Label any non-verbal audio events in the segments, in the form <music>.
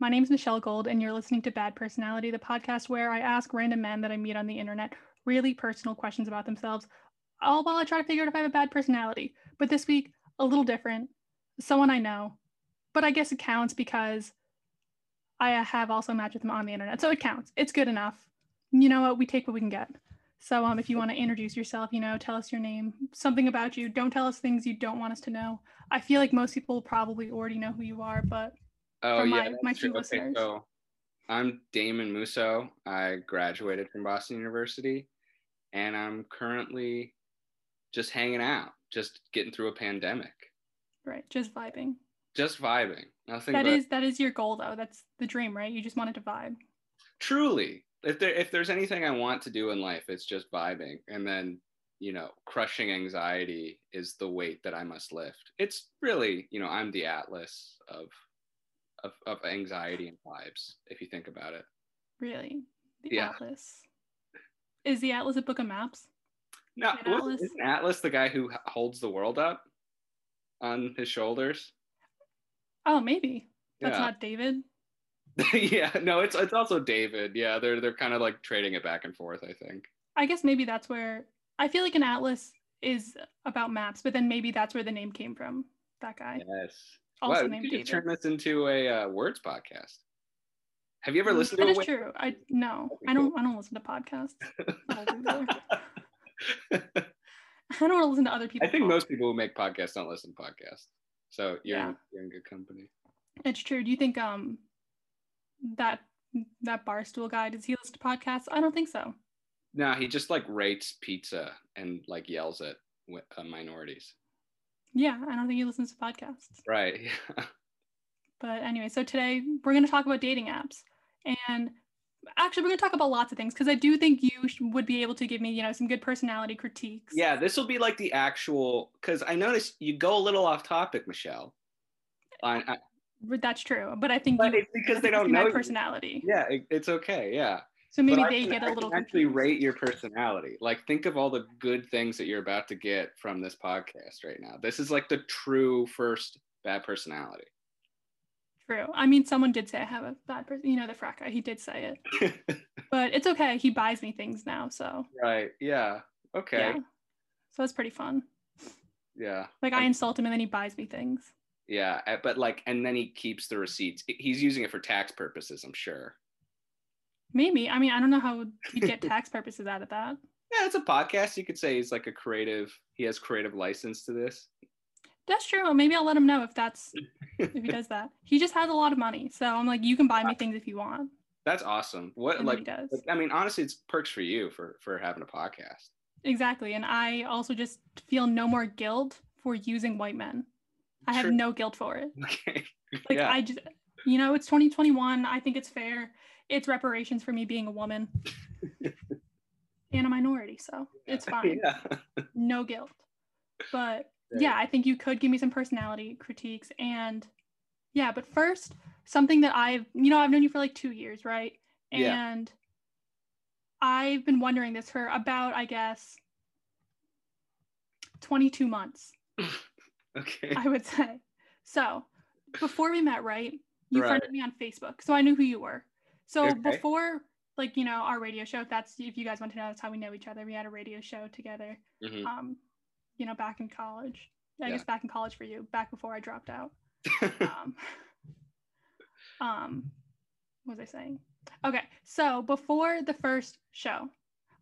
My name is Michelle Gold, and you're listening to Bad Personality, the podcast where I ask random men that I meet on the internet really personal questions about themselves, all while I try to figure out if I have a bad personality. But this week, a little different. Someone I know, but I guess it counts because I have also matched with them on the internet, so it counts. It's good enough. You know what? We take what we can get. So, um, if you want to introduce yourself, you know, tell us your name, something about you. Don't tell us things you don't want us to know. I feel like most people probably already know who you are, but Oh yeah, my- my true. two Okay, listeners. so I'm Damon Musso. I graduated from Boston University, and I'm currently just hanging out, just getting through a pandemic, right, just vibing. just vibing. Nothing. That but is that is your goal though. That's the dream, right? You just wanted to vibe. truly. If there if there's anything I want to do in life, it's just vibing, and then you know, crushing anxiety is the weight that I must lift. It's really, you know, I'm the atlas of of, of anxiety and vibes. If you think about it. Really, the Yeah. atlas. Is the atlas a book of maps? No, An Atlas? isn't Atlas the guy who holds the world up on his shoulders? Oh, maybe that's yeah. not David. <laughs> yeah, no, it's it's also David. Yeah, they're they're kind of like trading it back and forth. I think. I guess maybe that's where I feel like an atlas is about maps, but then maybe that's where the name came from. That guy, Yes. Also wow, named could David. turn this into a uh, words podcast. Have you ever Mm, listened that to is it? true. I no, I don't. I don't listen to podcasts. <laughs> <laughs> I don't do that. I don't want to listen to other people. I think talk. most people who make podcasts don't listen to podcasts. So you're Yeah. in, you're in good company. It's true. Do you think um that that barstool guy does he listen to podcasts? I don't think so. No, he just like rates pizza and like yells at uh, minorities. Yeah, I don't think he listens to podcasts. Right. <laughs> But anyway, so today we're going to talk about dating apps. And actually, we're going to talk about lots of things because I do think you sh- would be able to give me, you know, some good personality critiques. Yeah, this will be like the actual because I noticed you go a little off topic, Michelle. On, I, that's true. But I think but you it's because they don't you know. my you. personality. Yeah, it, it's okay. Yeah, So maybe I they can- get I a little actually confused. rate your personality. Like, think of all the good things that you're about to get from this podcast right now. This is like the true first bad personality. True. I mean, someone did say I have a bad person. You know, the frat guy, he did say it. <laughs> But it's okay. He buys me things now. So, right. Yeah. Okay. yeah. So that's pretty fun. Yeah. Like, I And- insult him and then he buys me things. Yeah. uh, But like, and then he keeps the receipts. He's using it for tax purposes, I'm sure. Maybe. I mean, I don't know how you'd get <laughs> tax purposes out of that. Yeah, it's a podcast. You could say he's like a creative. He has creative license to this. That's true. Maybe I'll let him know if that's if he <laughs> does that. He just has a lot of money, so I'm like, you can buy me things if you want. That's awesome. What And like? does I mean, honestly, it's perks for you for for having a podcast. exactly. And I also just feel no more guilt for using white men. I have True. no guilt for it. <laughs> Okay. Like yeah. I just, you know, it's 2021. I think it's fair. It's reparations for me being a woman <laughs> and a minority, so it's fine. yeah. No guilt. But Right. yeah, I think you could give me some personality critiques and yeah, but first, something that I've, you know, I've known you for like two years, right? Yeah. And I've been wondering this for about, I guess, 22 months, <laughs> Okay. I would say. So before we met, right? You Right. friended me on Facebook, so I knew who you were. So Okay. before, like, you know, our radio show, if that's, if you guys want to know, that's how we know each other. We had a radio show together Mhm. um, you know, back in college. I Yeah. guess back in college for you, back before I dropped out. <laughs> Um, um, what was I saying? Okay, so before the first show,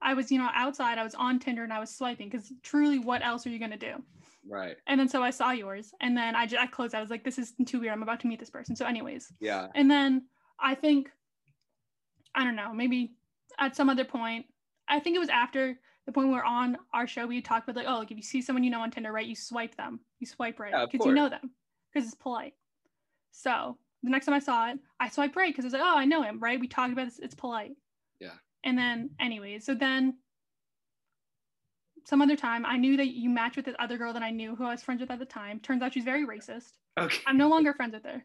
I was, you know, outside. I was on Tinder and I was swiping because truly, what else are you gonna do? right. And then so I saw yours, and then I just I closed. I was like, this is too weird. I'm about to meet this person. So, anyways, Yeah. and then I think, I don't know, maybe at some other point, I think it was after the point where on our show we talked about like, oh, like if you see someone you know on Tinder, right, you swipe them, you swipe right Yeah, because you know them because it's polite. So the next time I saw it, I swiped right because I was like, oh, I know him, right? We talked about this, it's polite. Yeah. And then, anyways, so then some other time, I knew that you matched with this other girl that I knew who I was friends with at the time. Turns out she's very racist. Okay. I'm no longer friends with her.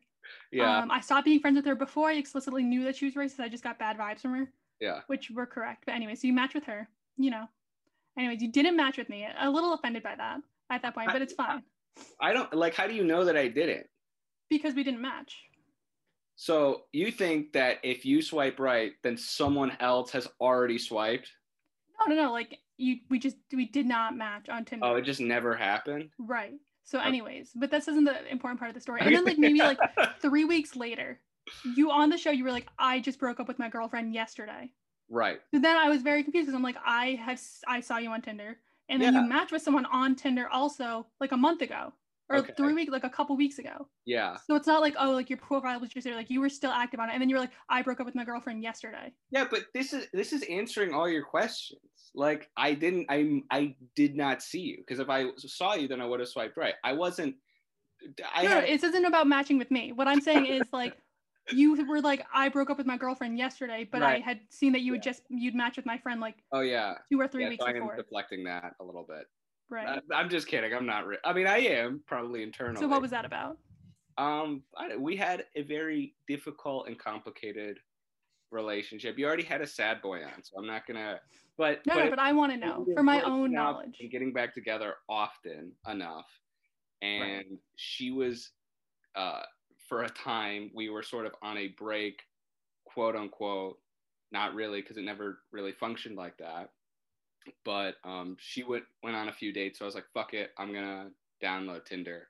Yeah. Um, I stopped being friends with her before I explicitly knew that she was racist. I just got bad vibes from her, yeah. which were correct. But anyway, so you match with her, you know. Anyways, you didn't match with me. A little offended by that at that point, but it's fine I don't like. How do you know that I didn't? because we didn't match. So you think that if you swipe right, then someone else has already swiped? No, no, no. Like you, we just we did not match on Tinder. Oh, it just never happened. Right. So, anyways, but this isn't the important part of the story. And then, like maybe like <laughs> three weeks later, you on the show, you were like, "I just broke up with my girlfriend yesterday." Right. So then I was very confused because I'm like, I have I saw you on Tinder, and then Yeah. you matched with someone on Tinder also like a month ago or Okay. three weeks, like a couple weeks ago. Yeah. So it's not like oh, like your profile was just there, like you were still active on it, and then you were like, I broke up with my girlfriend yesterday. Yeah, but this is this is answering all your questions. Like I didn't I I did not see you because if I saw you then I would have swiped right. I wasn't I no, no, had, it isn't about matching with me. What I'm saying is <laughs> like. You were like, I broke up with my girlfriend yesterday, but I had seen that you would Yeah. just you'd match with my friend like Oh yeah. two or three yeah, weeks so I am before, deflecting that a little bit. Right? I, I'm just kidding. I'm not. Re- I mean, I am probably internal. so what was that about? Um, I, we had a very difficult and complicated relationship. You already had a sad boy on, so I'm not gonna. But No, but no, but I want to know for my own knowledge. and getting back together often enough, and she was, uh, for a time we were sort of on a break, quote unquote. Not really, because it never really functioned like that. But um, she went went on a few dates, so I was like, "Fuck it, I'm gonna download Tinder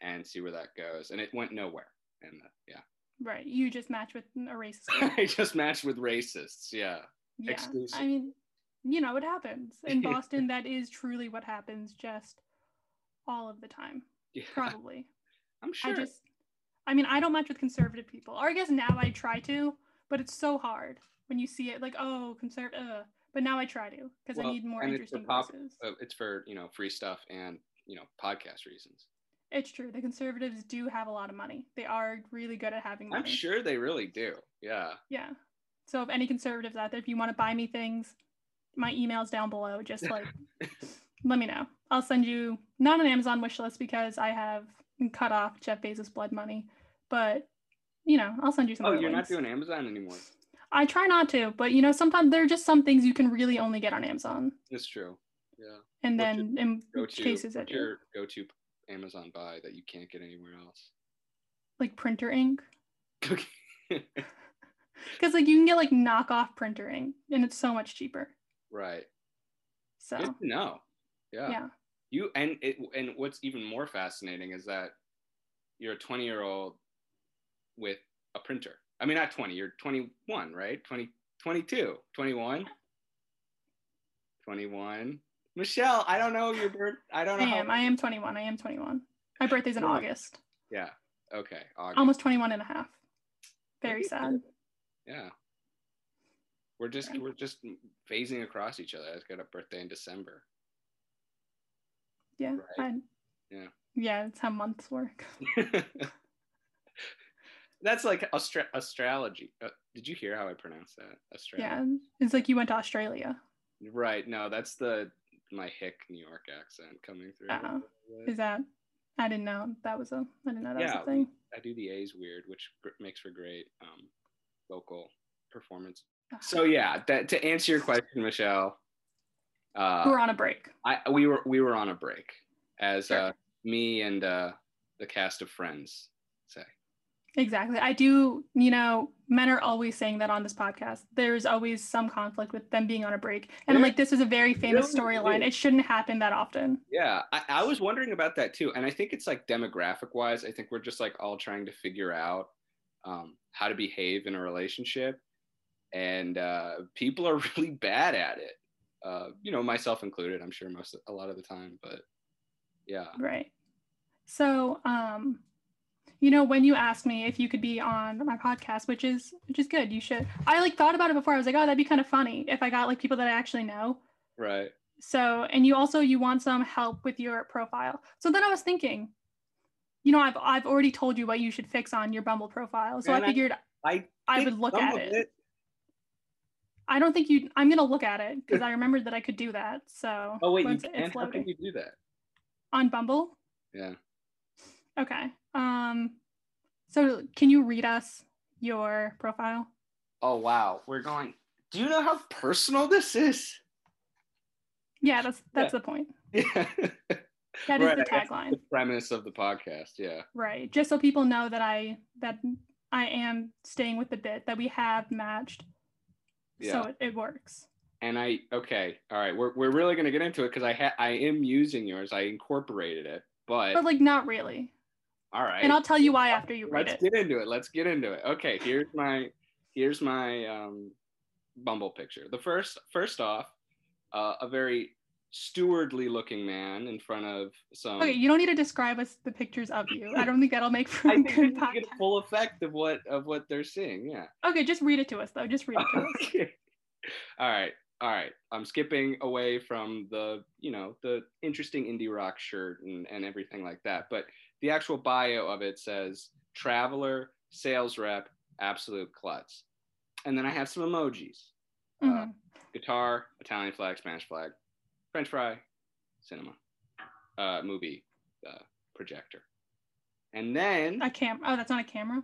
and see where that goes." And it went nowhere. And uh, yeah, Right. You just match with a racist. <laughs> I just matched with racists. Yeah. yeah. exclusive. I mean, you know, it happens. In <laughs> Boston, that is truly what happens just all of the time. Yeah. Probably. I'm sure. I just, I mean, I don't match with conservative people. Or I guess now I try to, but it's so hard when you see it like, oh, conservative. But now I try to because I need more interesting pop- voices. Uh, it's for you know free stuff and you know podcast reasons. It's true. The conservatives do have a lot of money. They are really good at having money. I'm sure they really do. Yeah. Yeah. So if any conservatives out there, if you want to buy me things, my email's down below. Just like <laughs> let me know. I'll send you not an Amazon wish list because I have cut off Jeff Bezos blood money, but you know, I'll send you some. Oh, you're not doing Amazon anymore. I try not to, but you know, sometimes there are just some things you can really only get on Amazon, It's true. Yeah. and What's then in go-to, cases that your go to Amazon buy that you can't get anywhere else. like printer ink, <laughs> because <laughs> like you can get like knockoff printer ink, and it's so much cheaper. right. So no. Yeah. yeah. You and it and what's even more fascinating is that you're a 20 year old with a printer. I mean, not 20. You're 21, right? 20, 22, 21, 21. Michelle, I don't know your birth. I don't I know. how- am. I am 21. I am 21. My birthday's in August. Yeah. Okay. August. Almost 21 and a half. Very sad. Yeah. We're just Right. we're just phasing across each other. I just got a birthday in December. Yeah. Right. Yeah. Yeah, it's how months work. <laughs> That's like astra- astrology. Uh, did you hear how I pronounced that? Australia. Yeah. It's like you went to Australia. Right. No, that's the my hick New York accent coming through. Oh. Is that? I didn't know that was a. I didn't know that Yeah. was a thing. I do the A's weird, which gr- makes for great um, vocal performance. Ah. So yeah, that to answer your question, Michelle, uh, We're on a break. I we were we were on a break, as Sure. uh, me and uh, the cast of Friends say. Exactly. I do, you know, men are always saying that on this podcast. There's always some conflict with them being on a break. And I'm like, this is a very famous really storyline. It shouldn't happen that often. Yeah, I, I was wondering about that too, and I think it's like demographic wise. I think we're just like all trying to figure out um, how to behave in a relationship, and uh, people are <laughs> really bad at it. Uh, you know, myself included. I'm sure most a lot of the time, but yeah, Right. So, um, you know, when you asked me if you could be on my podcast, which is which is good, you should. I like thought about it before. I was like, oh, that'd be kind of funny if I got like people that I actually know. right. So, and you also you want some help with your profile. So then I was thinking, you know, I've I've already told you what you should fix on your Bumble profile. So And I I- figured I I did would look at of it. I don't think you. I'm gonna look at it because I remembered that I could do that. So Oh wait, you can. How can you do that? on Bumble. Yeah. Okay. Um. So can you read us your profile? Oh wow, we're going. Do you know how personal this is? Yeah, that's that's the point. Yeah. <laughs> That is Right, the tagline, the premise of the podcast. Yeah. right? Just so people know that I that I am staying with the bit that we have matched. Yeah. So it, it works. and I okay, all right, we're we're really gonna get into it because I ha- I am using yours. I incorporated it, but, But like not really. All right. And I'll tell you why after you read it. let's get into it. Let's get into it. Okay, here's my here's my um, Bumble picture. The first first off, uh, a very stewardly looking man in front of some. Okay, you don't need to describe us the pictures of you. I don't think that'll make for <laughs> I a think good to get full effect of what of what they're seeing. Yeah. Okay, just read it to us though. Just read it to us. <laughs> okay. All right. All right. I'm skipping away from the, you know, the interesting indie rock shirt and, and everything like that. But the actual bio of it says traveler, sales rep, absolute klutz. And then I have some emojis. Uh, Mhm. guitar, Italian flag, Spanish flag, French fry, cinema, uh, movie, uh, projector. And then A cam. Oh, that's not a camera.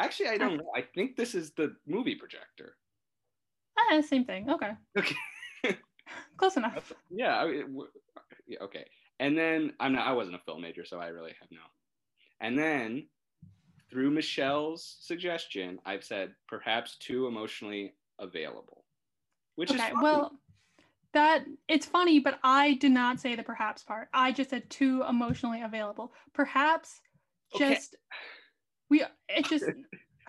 actually I don't know. I think this is the movie projector. Ah, same thing. Okay, Okay. <laughs> close enough. yeah, I- yeah, okay. And then I'm not. I wasn't a film major, so I really have no. And then, through Michelle's suggestion, I've said perhaps too emotionally available, which is Okay, fine. well, that it's funny, but I did not say the perhaps part. I just said too emotionally available. Perhaps Okay. just we it just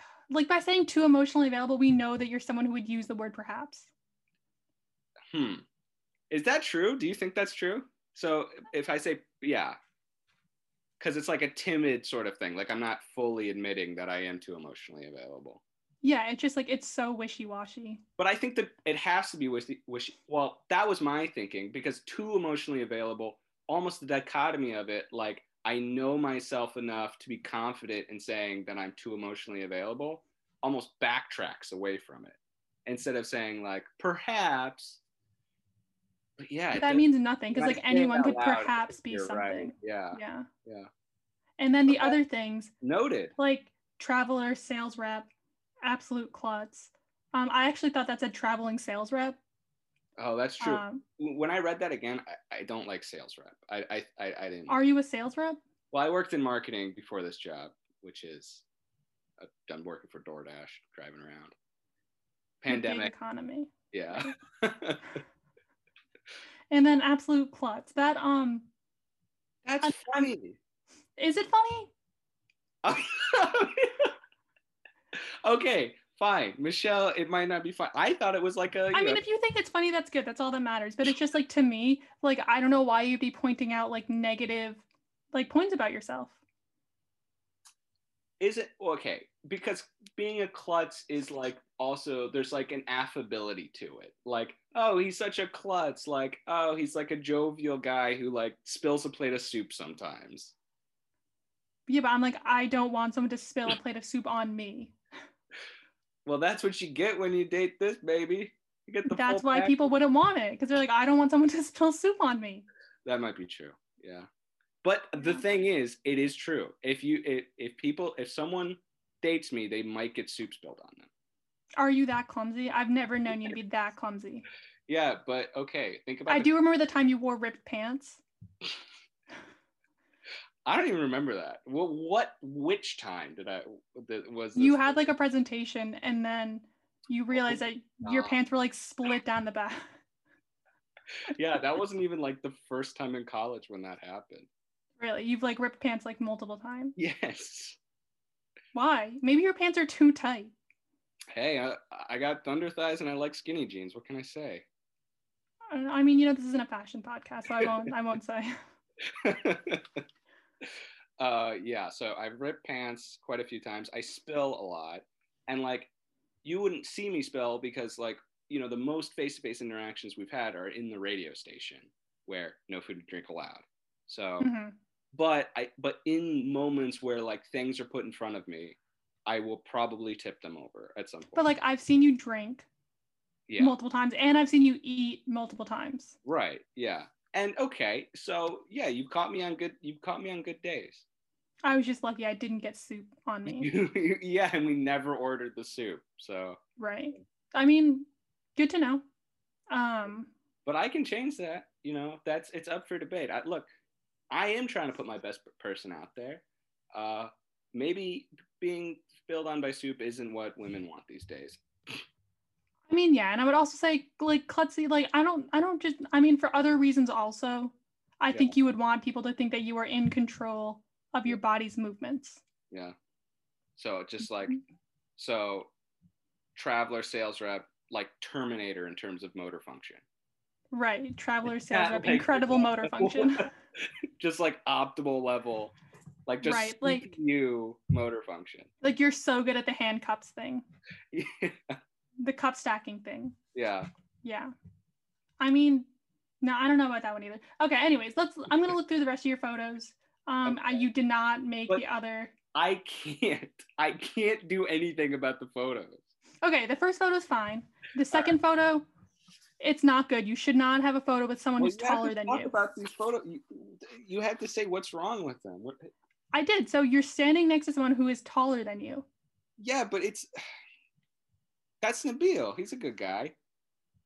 <laughs> like by saying too emotionally available, we know that you're someone who would use the word perhaps. hmm, is that true? Do you think that's true? So if I say yeah, because it's like a timid sort of thing. Like I'm not fully admitting that I am too emotionally available. Yeah, it's just like it's so wishy-washy. but I think that it has to be wishy. wishy well, that was my thinking because too emotionally available, almost the dichotomy of it, like I know myself enough to be confident in saying that I'm too emotionally available, almost backtracks away from it instead of saying like perhaps. But yeah, it that means nothing because like anyone could perhaps be something. right. Yeah, Yeah. yeah. And then the other things Noted. like traveler, sales rep, absolute klutz. Um, I actually thought that said traveling sales rep. Oh, that's true. Um, when I read that again, I, I don't like sales rep. I I I, I didn't. are you a sales rep? Well, I worked in marketing before this job, which is I've done working for DoorDash, driving around. Pandemic, economy. yeah. <laughs> <laughs> And then absolute klutz. That um That's I'm- funny. is it funny? <laughs> okay, fine. Michelle, it might not be fun. I thought it was like a. I mean, know- if you think it's funny, that's good. That's all that matters. But it's just like to me, like I don't know why you'd be pointing out like negative like points about yourself. Is it okay? Because being a klutz is like also there's like an affability to it. Like, oh, he's such a klutz. Like, oh, he's like a jovial guy who like spills a plate of soup sometimes. Yeah, but I'm like, I don't want someone to spill a plate of soup on me. <laughs> Well, that's what you get when you date this baby. You get the That's why pack- people wouldn't want it because they're like, I don't want someone to <laughs> spill soup on me. That might be true. Yeah. But the thing is, it is true. If you if, if people if someone dates me, they might get soup spilled on them. Are you that clumsy? I've never <laughs> known you to be that clumsy. Yeah, but okay, think about I the- do remember the time you wore ripped pants. <laughs> I don't even remember that. What what which time did I that was? You had like a presentation and then you oh realized that your pants were like split down the back. <laughs> Yeah, that wasn't even like the first time in college when that happened. Really? You've like ripped pants like multiple times. Yes. Why? Maybe your pants are too tight. Hey, I, I got thunder thighs and I like skinny jeans. What can I say? I know. I mean, you know, this isn't a fashion podcast, so I won't I won't say. <laughs> <laughs> uh yeah so i've ripped pants quite a few times i spill a lot and like you wouldn't see me spill because like you know the most face-to-face interactions we've had are in the radio station where no food and drink allowed so Mhm. But i but in moments where like things are put in front of me i will probably tip them over at some point But like I've seen you drink yeah multiple times and I've seen you eat multiple times. right yeah and okay so yeah you've caught me on good you've caught me on good days I was just lucky I didn't get soup on me. <laughs> yeah, and we never ordered the soup. So, right. I mean, good to know. Um, but I can change that. You know, that's it's up for debate. I, look, I am trying to put my best person out there, uh, maybe being spilled on by soup isn't what women want these days. I mean, yeah, and I would also say like klutzy, like I don't I don't just I mean for other reasons also. I Yeah. think you would want people to think that you are in control of your body's movements. Yeah. So just like Mhm. so traveler sales rep like Terminator in terms of motor function. Right. Traveler sales Yeah, rep, incredible motor function. <laughs> <laughs> just like optimal level. Like just Right, like- you motor function. like you're so good at the hand cups thing, yeah. <laughs> the cup stacking thing. Yeah. Yeah. I mean, no, I don't know about that one either. Okay, anyways, let's I'm gonna look through the rest of your photos. Um I, you did not make But- the other I can't. I can't do anything about the photos. Okay, the first photo is fine. The second photo, it's not good. You should not have a photo with someone Well, who's you have to taller than talk you. about these photos. You, you have to say what's wrong with them. What, I did. So you're standing next to someone who is taller than you. yeah, but it's that's Nabil. He's a good guy.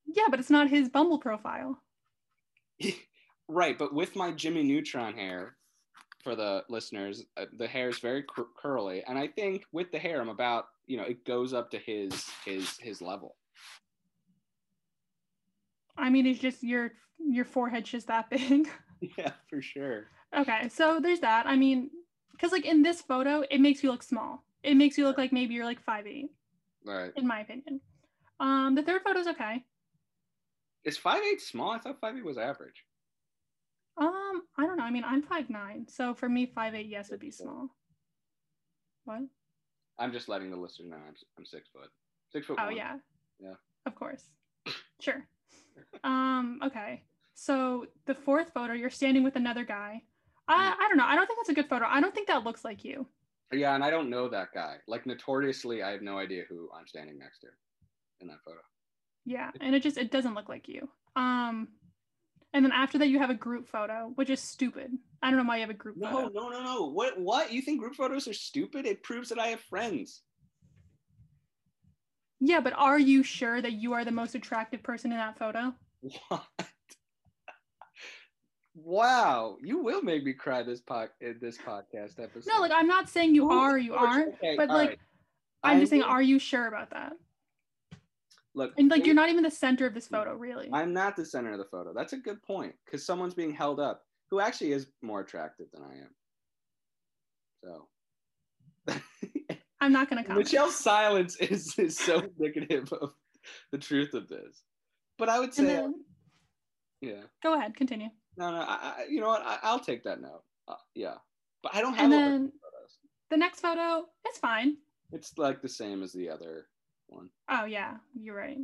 Yeah, but it's not his Bumble profile. <laughs> right, but with my Jimmy Neutron hair, for the listeners, uh, the hair is very cur- curly, and I think with the hair, I'm about you know it goes up to his his his level. I mean, it's just your your forehead's just that big. <laughs> Yeah, for sure. okay, so there's that. I mean, because like in this photo, it makes you look small. It makes you look like maybe you're like five eight, Right. in my opinion. Um, the third photo's okay. Is five eight small? I thought five eight was average. Um, I don't know. I mean, I'm five nine, so for me, five eight, yes, would be small. What? I'm just letting the listener know I'm, I'm six foot. Six foot. Oh one. yeah. Yeah. Of course. Sure. Um, okay. So the fourth photo, you're standing with another guy. I I don't know. I don't think that's a good photo. I don't think that looks like you. Yeah, and I don't know that guy. Like notoriously, I have no idea who I'm standing next to in that photo. Yeah. And it just it doesn't look like you. Um and then after that you have a group photo, which is stupid. I don't know why you have a group No, photo. no, no, no. What? What? You think group photos are stupid? It proves that I have friends. Yeah, but are you sure that you are the most attractive person in that photo? What? wow, you will make me cry this pod in this podcast episode. No, like I'm not saying you Ooh, are or you aren't, okay, but like right. I'm just saying, are you sure about that? Look, And like you're not even the center of this photo, really. I'm not the center of the photo. That's a good point because someone's being held up who actually is more attractive than I am. So. I'm not gonna comment. Michelle's silence is, is so indicative of the truth of this. But I would say, then yeah, go ahead, continue. no, no, I, I, you know what? I, I'll take that note. Uh, yeah, but I don't have And a lot of then photos. the next photo, it's fine. It's like the same as the other one. Oh yeah, you're right.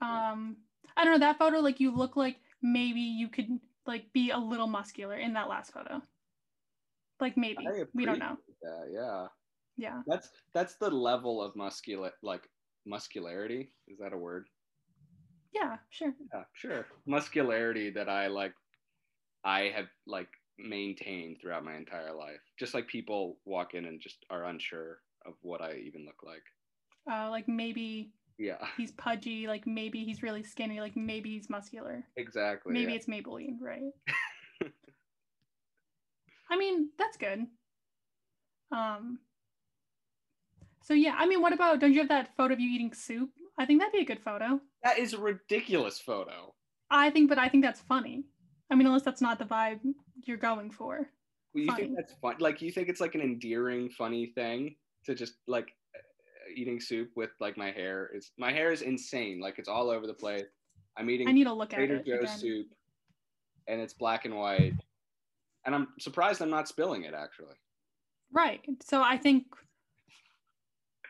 Um, I don't know that photo. Like you look like maybe you could like be a little muscular in that last photo. Like maybe we don't know. Yeah, yeah, Yeah, that's that's the level of muscular like muscularity. Is that a word? yeah, sure. Yeah, sure. Muscularity that I like, I have like maintained throughout my entire life. Just like people walk in and just are unsure of what I even look like. Uh, like maybe Yeah, he's pudgy. Like maybe he's really skinny. Like maybe he's muscular. exactly. Maybe yeah. it's Maybelline, right? <laughs> I mean, that's good. Um. So yeah, I mean, what about? Don't you have that photo of you eating soup? I think that'd be a good photo. that is a ridiculous photo. I think, but I think that's funny. I mean, unless that's not the vibe you're going for. You Funny. think that's fun? Like you think it's like an endearing, funny thing to just like eating soup with like my hair is my hair is insane. Like it's all over the place. I'm eating I need to look at Trader it Joe's again. soup, and it's black and white. And I'm surprised I'm not spilling it actually. Right. So I think,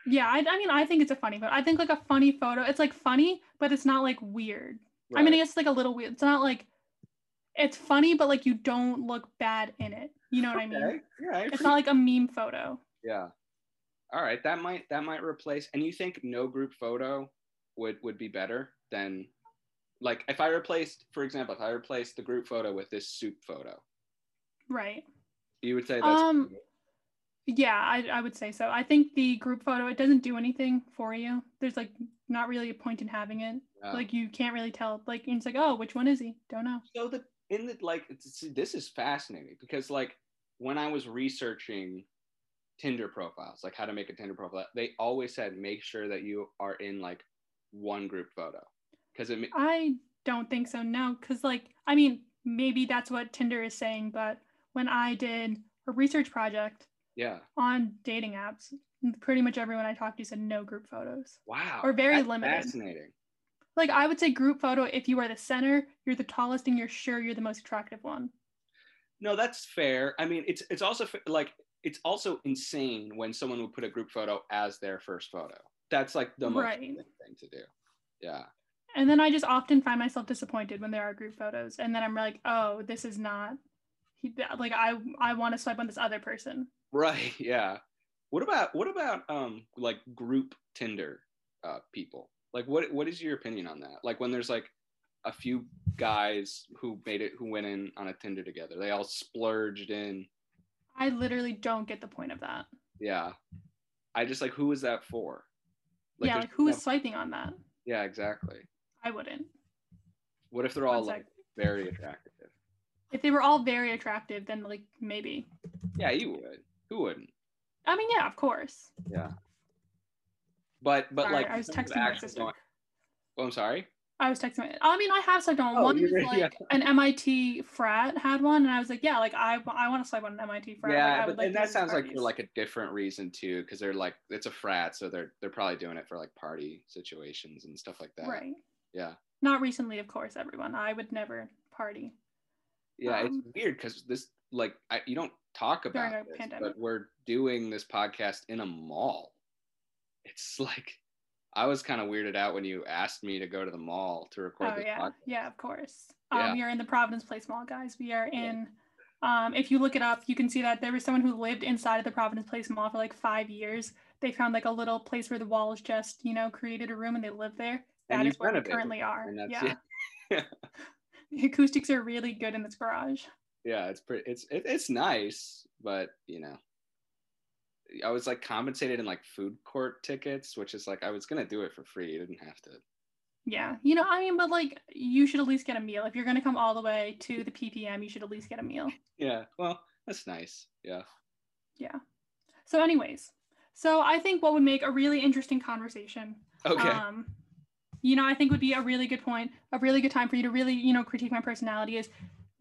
yeah, I, I mean, I think it's a funny photo. I think like a funny photo. It's like funny, but it's not like weird. I mean, I guess it's like a little weird. It's not like, it's funny, but like you don't look bad in it. You know what I mean? Okay. Yeah, It's not like a meme photo. Yeah. All right, that might that might replace. And you think no group photo would would be better than, like, if I replaced, for example, if I replaced the group photo with this soup photo, Right. you would say that's Um, Yeah, I, I would say so. I think the group photo, it doesn't do anything for you. There's like not really a point in having it. Yeah. Like you can't really tell. Like it's like, oh, which one is he? Don't know. so the in the like this is fascinating because like when I was researching Tinder profiles, like how to make a Tinder profile, they always said make sure that you are in like one group photo because it. I don't think so. No, because like I mean, maybe that's what Tinder is saying, but when I did a research project, yeah, on dating apps, pretty much everyone I talked to said no group photos. Wow. Or very limited. Fascinating. Like I would say group photo if you are the center, you're the tallest and you're sure you're the most attractive one. No, that's fair. I mean, it's it's also like it's also insane when someone would put a group photo as their first photo. That's like the most Right. thing to do. Yeah. And then I just often find myself disappointed when there are group photos and then I'm like, "Oh, this is not he, like I I want to swipe on this other person." Right. Yeah. What about what about um like group Tinder uh people? Like what what is your opinion on that? Like when there's like a few guys who made it who went in on a Tinder together. They all splurged in. I literally don't get the point of that. Yeah. I just like who is that for? yeah, like who is swiping on that? Yeah, exactly. I wouldn't. What if they're One all sec. like very attractive? If they were all very attractive, then like maybe. Yeah, you would. Who wouldn't? I mean, yeah, of course. Yeah. But but Sorry, like I was in terms of texting my sister. going- Oh, I'm sorry. I was texting. My, I mean, I have swiped on Oh, one. you was <laughs> did, like yeah. an MIT frat had one, and I was like, yeah, like I, I want to swipe on an MIT frat. yeah, I but would like and that go to sounds like for parties. like a different reason too, because they're like it's a frat, so they're they're probably doing it for like party situations and stuff like that. right. Yeah. Not recently, of course. Everyone, I would never party. Yeah, it's Um, weird because this like I, you don't talk about this, but we're doing this podcast in a mall. It's <laughs> like I was kind of weirded out when you asked me to go to the mall to record Oh yeah, podcast. yeah, of course. Yeah. Um, we are in the Providence Place Mall, guys. We are Yeah. in. Um, if you look it up, you can see that there was someone who lived inside of the Providence Place Mall for like five years. They found like a little place where the walls just, you know, created a room and they lived there. That is where we currently are. that's yeah. <laughs> <laughs> the acoustics are really good in this garage. Yeah it's pretty it's it, it's nice but you know i was like compensated in like food court tickets which is like i was gonna do it for free you didn't have to Yeah, you know, I mean, but like, you should at least get a meal. If you're gonna come all the way to the PPM, you should at least get a meal. yeah well that's nice yeah Yeah. So, anyways, so I think what would make a really interesting conversation okay um, you know, I think would be a really good point, a really good time for you to really, you know, critique my personality is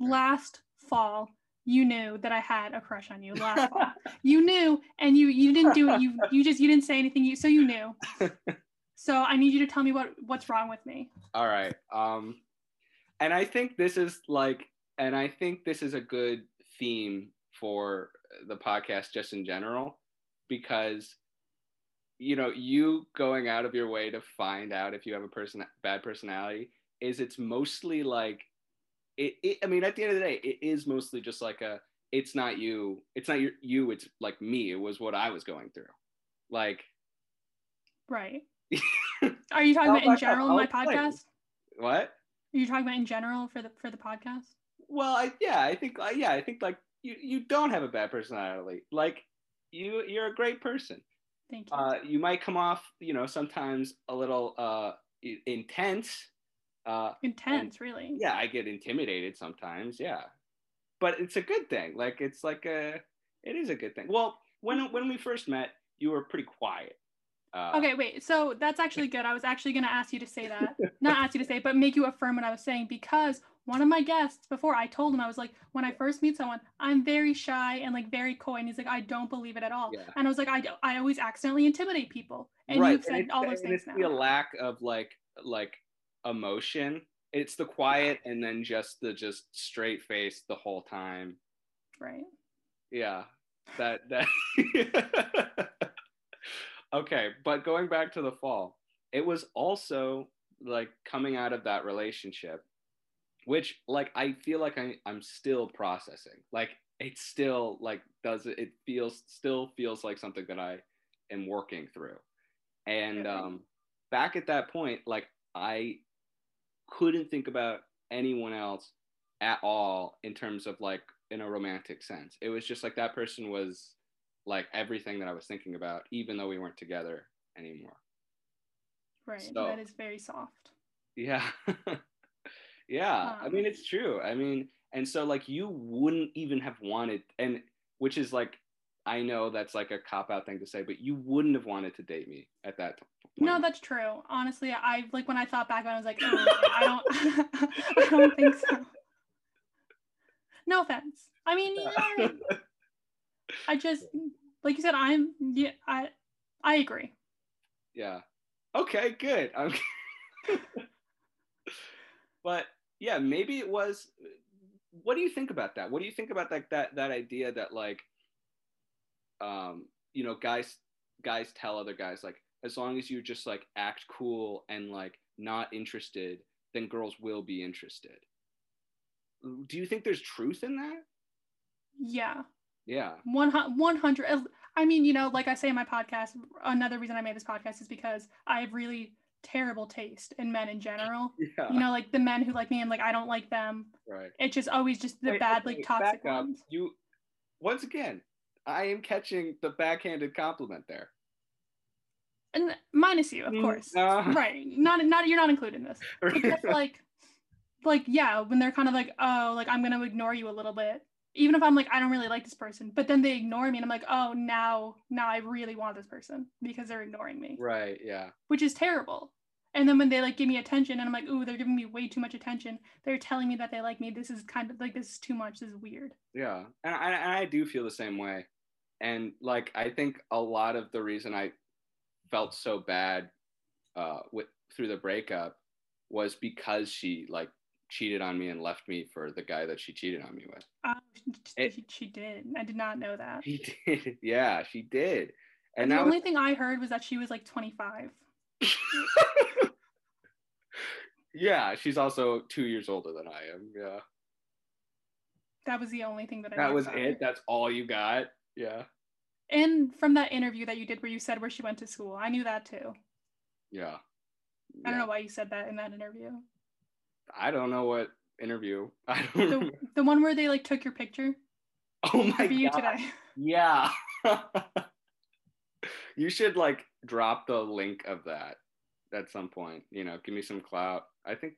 last fall you knew that I had a crush on you last <laughs> fall. You knew and you you didn't do it. You <laughs> you just you didn't say anything. You so you knew. <laughs> So I need you to tell me what what's wrong with me. all right um and i think this is like and i think this is a good theme for the podcast just in general because you know you going out of your way to find out if you have a person bad personality is it's mostly like it, it i mean at the end of the day it is mostly just like a it's not you it's not your, you it's like me it was what i was going through like Right. <laughs> Are you talking about in general in my explain. podcast? what Are you talking about in general for the for the podcast? Well, I, yeah, I think, uh, yeah, I think like you, you don't have a bad personality. Like you, you're a great person. Thank you. Uh, you might come off, you know, sometimes a little uh, intense. Uh, Intense, really. yeah, I get intimidated sometimes. Yeah, but it's a good thing. Like it's like a, it is a good thing. Well, when when we first met, you were pretty quiet. Uh, Okay, wait. So that's actually good. I was actually going to ask you to say that. Not ask you to say, it, but make you affirm what I was saying because one of my guests before I told him I was like, when I first meet someone, I'm very shy and like very coy, and he's like, I don't believe it at all. Yeah. And I was like, I, don't- I always accidentally intimidate people, and right. you've said it's, all those and things it's now. the lack of like like emotion. It's the quiet and then just the just straight face the whole time. Right. Yeah. That that <laughs> Okay, but going back to the fall, it was also like coming out of that relationship, which like I feel like I, I'm still processing. Like it still like does it it feels still feels like something that I am working through. And um back at that point, like I couldn't think about anyone else at all in terms of like in a romantic sense. It was just like that person was like everything that I was thinking about, even though we weren't together anymore. Right. So- that is very soft. Yeah. <laughs> yeah. I Um, mean, it's true. I mean, and so like you wouldn't even have wanted, and which is like, I know that's like a cop out thing to say, but you wouldn't have wanted to date me at that point. No, that's true. Honestly, I like when I thought back, I was like, oh, I don't, <laughs> I don't think so. No offense. I mean, yeah, I just like you said, I'm yeah, I I agree. Yeah. Okay, good. I'm <laughs> but yeah, maybe it was what do you think about that? What do you think about that that that idea that like um you know guys guys tell other guys like as long as you just like act cool and like not interested, then girls will be interested. Do you think there's truth in that? Yeah. Yeah. One 100 I mean, you know, like I say in my podcast, another reason I made this podcast is because I have really terrible taste in men in general. <laughs> Yeah. You know, like the men who like me and like I don't like them. Right. It's just always just the Wait, bad, like toxic ones. You once again, I am catching the backhanded compliment there. And minus you, of mm, course. Uh, <laughs> right. Not not you're not included in this. <laughs> Because like like yeah, when they're kind of like, oh, like I'm gonna ignore you a little bit even if I'm like, I don't really like this person, but then they ignore me and I'm like, oh, now, now I really want this person because they're ignoring me. Right. Yeah. Which is terrible. And then when they like give me attention and I'm like, ooh, they're giving me way too much attention. They're telling me that they like me. This is kind of like, this is too much. This is weird. Yeah. And I, and I do feel the same way. And like, I think a lot of the reason I felt so bad uh, with through the breakup was because she like cheated on me and left me for the guy that she cheated on me with. Oh, it, she, she, did. I did not know that. She <laughs> did. Yeah, she did. And, and the only was... thing I heard was that she was like 25. <laughs> yeah, she's also two years older than I am. Yeah. That was the only thing that I. That was it. That's all you got. Yeah. And from that interview that you did, where you said where she went to school, I knew that too. Yeah. I don't know why you said that in that interview. I don't know what interview. <laughs> I don't the, the one where they like took your picture. Oh my god! today. Yeah. <laughs> you should like drop the link of that at some point. You know, give me some clout. I think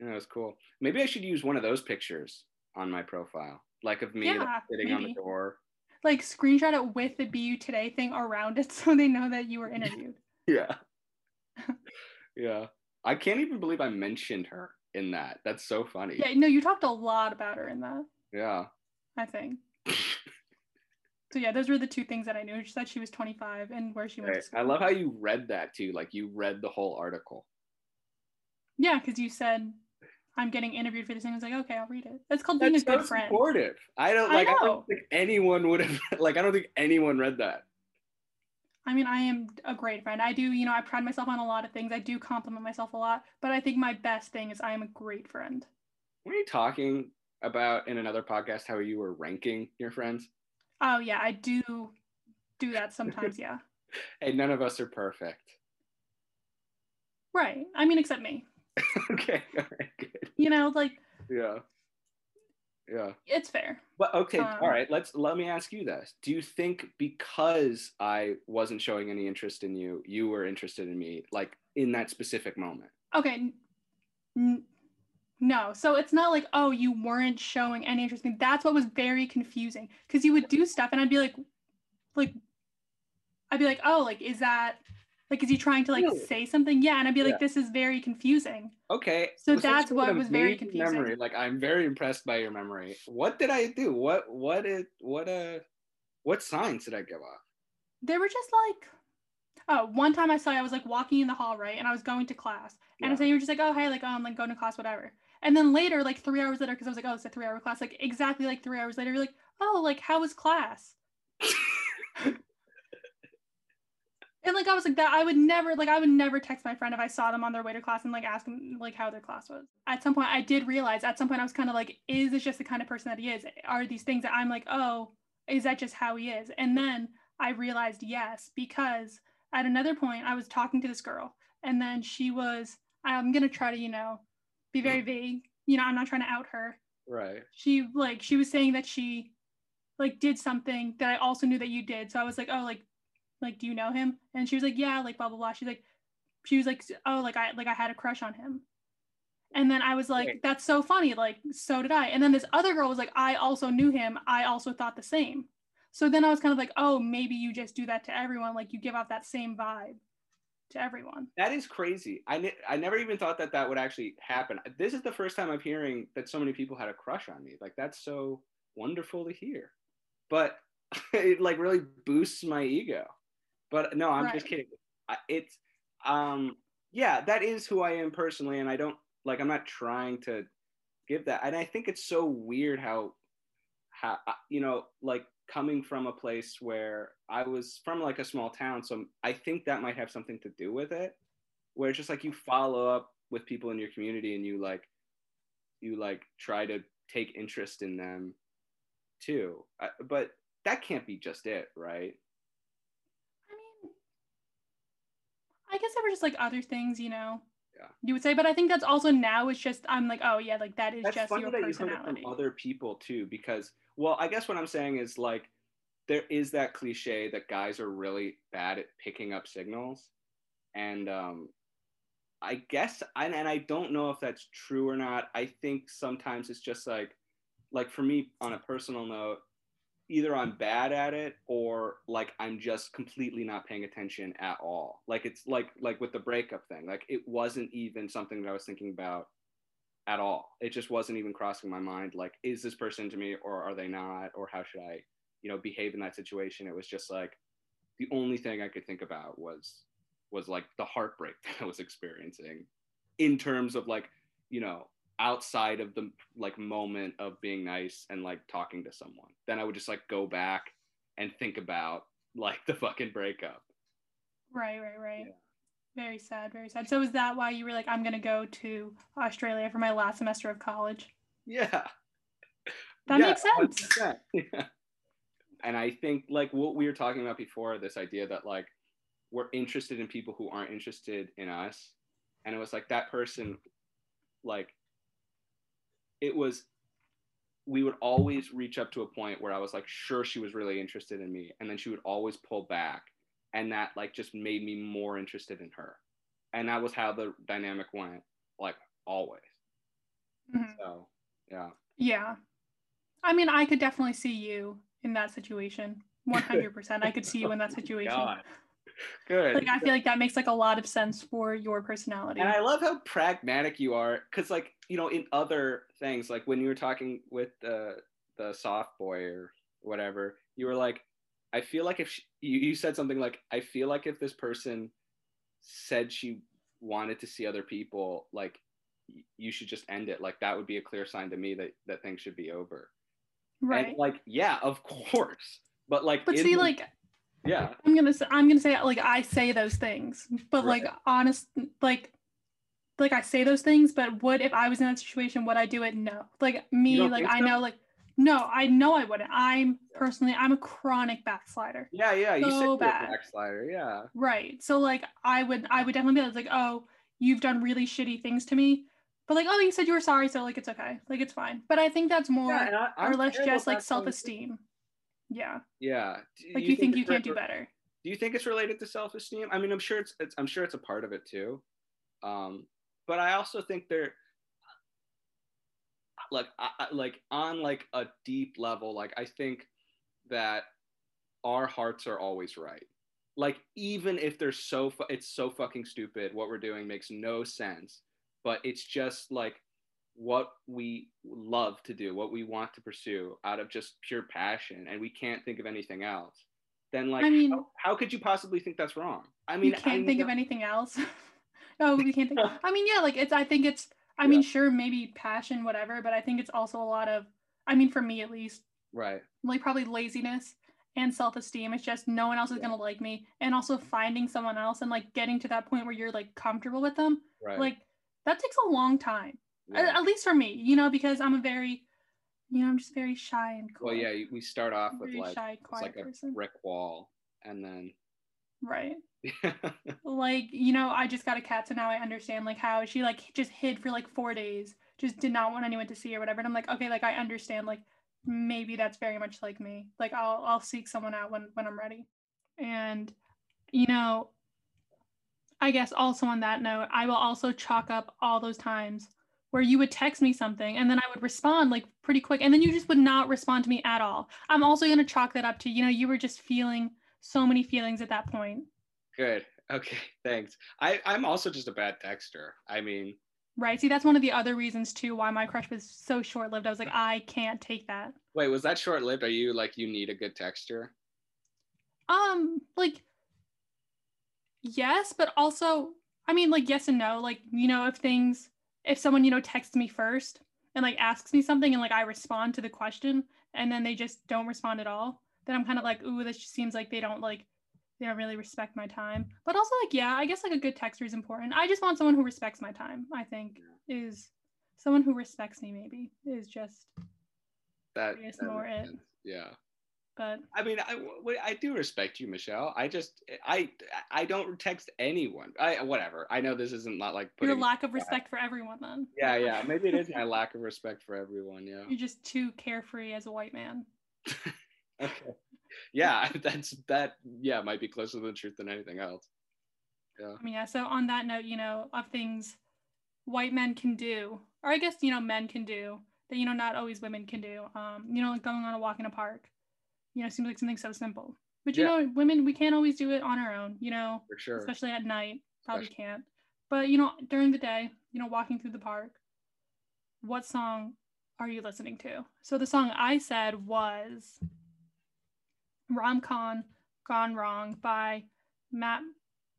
you know it's cool. Maybe I should use one of those pictures on my profile, like of me yeah, like, sitting maybe. on the door. Like screenshot it with the BU Today" thing around it, <laughs> so they know that you were interviewed. yeah. <laughs> yeah. I can't even believe I mentioned her in that. That's so funny. Yeah, no, you talked a lot about her in that. Yeah. I think. <laughs> so yeah, those were the two things that I knew. She said she was 25 and where she went right. to school. I love how you read that too. Like you read the whole article. Yeah, because you said I'm getting interviewed for this thing. I was like, okay, I'll read it. That's called being That's a good so friend. Supportive. I don't like. I, I, don't think anyone would have <laughs> like. I don't think anyone read that. I mean, I am a great friend. I do, you know, I pride myself on a lot of things. I do compliment myself a lot, but I think my best thing is I am a great friend. Were you talking about in another podcast how you were ranking your friends? Oh yeah, I do do that sometimes, yeah. <laughs> hey, none of us are perfect. Right. I mean, except me. <laughs> okay. All right. Good. You know, like. Yeah yeah it's fair but okay um, all right let's let me ask you this do you think because i wasn't showing any interest in you you were interested in me like in that specific moment okay N- no so it's not like oh you weren't showing any interest in me that's what was very confusing because you would do stuff and i'd be like like i'd be like oh like is that like, is he trying to like really? say something? Yeah. And I'd be like, yeah. this is very confusing. Okay. So that's what was very confusing. Memory. Like, I'm very impressed by your memory. What did I do? What, what, it, what, uh, what signs did I give off? They were just like, oh, one time I saw you, I was like walking in the hall, right? And I was going to class. And yeah. so you were just like, oh, hey, like, oh, I'm like going to class, whatever. And then later, like three hours later, because I was like, oh, it's a three hour class, like exactly like three hours later, you're like, oh, like, how was class? <laughs> And like I was like that I would never like I would never text my friend if I saw them on their way to class and like ask them like how their class was. At some point I did realize at some point I was kind of like is this just the kind of person that he is? Are these things that I'm like, "Oh, is that just how he is?" And then I realized yes because at another point I was talking to this girl and then she was I'm going to try to, you know, be very mm-hmm. vague. You know, I'm not trying to out her. Right. She like she was saying that she like did something that I also knew that you did. So I was like, "Oh, like like, do you know him? And she was like, yeah, like blah blah blah. She's like, she was like, oh, like I like I had a crush on him. And then I was like, that's so funny. Like, so did I. And then this other girl was like, I also knew him. I also thought the same. So then I was kind of like, oh, maybe you just do that to everyone. Like you give off that same vibe to everyone. That is crazy. I, ne- I never even thought that that would actually happen. This is the first time I'm hearing that so many people had a crush on me. Like that's so wonderful to hear. But <laughs> it like really boosts my ego. But no, I'm right. just kidding. It's um yeah, that is who I am personally and I don't like I'm not trying to give that. And I think it's so weird how how you know like coming from a place where I was from like a small town, so I think that might have something to do with it. Where it's just like you follow up with people in your community and you like you like try to take interest in them too. but that can't be just it, right? I mean, I guess there were just like other things, you know. Yeah. You would say, but I think that's also now it's just I'm like, oh yeah, like that is that's just funny your that personality. You heard it from other people too, because well, I guess what I'm saying is like there is that cliche that guys are really bad at picking up signals, and um, I guess and, and I don't know if that's true or not. I think sometimes it's just like like for me on a personal note, either I'm bad at it or like I'm just completely not paying attention at all. Like it's like like with the breakup thing. Like it wasn't even something that I was thinking about at all. It just wasn't even crossing my mind like is this person to me or are they not or how should I, you know, behave in that situation? It was just like the only thing I could think about was was like the heartbreak <laughs> that I was experiencing in terms of like, you know, outside of the like moment of being nice and like talking to someone. Then I would just like go back and think about like the fucking breakup. Right, right, right. Yeah. Very sad, very sad. So is that why you were like, I'm gonna go to Australia for my last semester of college? Yeah. That yeah, makes sense. <laughs> Yeah. And I think like what we were talking about before, this idea that like we're interested in people who aren't interested in us. And it was like that person like it was we would always reach up to a point where I was like sure she was really interested in me and then she would always pull back and that like just made me more interested in her. And that was how the dynamic went like always. Mm-hmm. so yeah. Yeah. I mean I could definitely see you in that situation. <laughs> 100% I could see you in that situation. God. Good. Like I feel like that makes like a lot of sense for your personality. And I love how pragmatic you are, because like you know, in other things, like when you were talking with the the soft boy or whatever, you were like, I feel like if she, you, you said something like, I feel like if this person said she wanted to see other people, like you should just end it. Like that would be a clear sign to me that that things should be over. Right. And like, yeah, of course. But like, but see, like, yeah. I'm gonna say i'm gonna say like i say those things but right. like honest like like i say those things but would if i was in that situation would i do it? No. Like me like i know like no i know i wouldn't. I'm personally i'm a chronic backslider. Yeah yeah you so said bad. backslider yeah. Right. So like i would i would definitely be like oh you've done really shitty things to me. But like oh you said you were sorry so like it's okay. Like it's fine. But i think that's more yeah, I, or less just like self-esteem yeah. Yeah. Do like you, you think, think you can't do better. Do you think it's related to self-esteem? I mean, I'm sure it's, it's I'm sure it's a part of it too. Um, but I also think there like I, like on like a deep level like I think that our hearts are always right. Like even if they're so fu- it's so fucking stupid what we're doing makes no sense, but it's just like what we love to do, what we want to pursue out of just pure passion, and we can't think of anything else, then like, I mean, how, how could you possibly think that's wrong? I mean, you can't I think of anything else. <laughs> oh, we can't think. <laughs> I mean, yeah, like it's. I think it's. I yeah. mean, sure, maybe passion, whatever, but I think it's also a lot of. I mean, for me at least. Right. Like probably laziness and self-esteem. It's just no one else is yeah. gonna like me, and also finding someone else and like getting to that point where you're like comfortable with them. Right. Like that takes a long time yeah. at, least for me you know because i'm a very you know i'm just very shy and cool well yeah we start off with like shy, it's like person. a brick wall and then right <laughs> like you know i just got a cat so now i understand like how she like just hid for like four days just did not want anyone to see or whatever and i'm like okay like i understand like maybe that's very much like me like i'll i'll seek someone out when when i'm ready and you know i guess also on that note i will also chalk up all those times where you would text me something and then I would respond like pretty quick and then you just would not respond to me at all. I'm also going to chalk that up to, you know, you were just feeling so many feelings at that point. Good. Okay. <laughs> Thanks. I, I'm also just a bad texter. I mean, Right. See, that's one of the other reasons too why my crush was so short lived. I was like, I can't take that. wait, was that short lived? Are you like, you need a good texter? Um, like, yes, but also, I mean, like, yes and no. Like, you know, if things, if someone, you know, texts me first and like asks me something and like I respond to the question and then they just don't respond at all, then I'm kind of like, ooh, this just seems like they don't like, they don't really respect my time. But also, like, yeah, I guess like a good texter is important. I just want someone who respects my time, I think, is someone who respects me, maybe, is just, That, more it. Yeah. But I mean, I, I do respect you, Michelle. I just, I, I don't text anyone. I, whatever. I know this isn't not like your lack of respect for everyone then. yeah, yeah. <laughs> Maybe it is my lack of respect for everyone. Yeah. You're just too carefree as a white man. <laughs> Okay. Yeah, <laughs> that's that. Yeah, might be closer to the truth than anything else. Yeah. I mean, yeah. So on that note, you know, of things white men can do, or I guess you know, men can do that. You know, not always women can do. Um, you know, like going on a walk in a park. You know, seems like something so simple. But you Yeah. know, women we can't always do it on our own. You know, For sure. especially at night, probably Especially- can't. But you know, during the day, you know, walking through the park, what song are you listening to? So the song I said was Rom Com Gone Wrong by Matt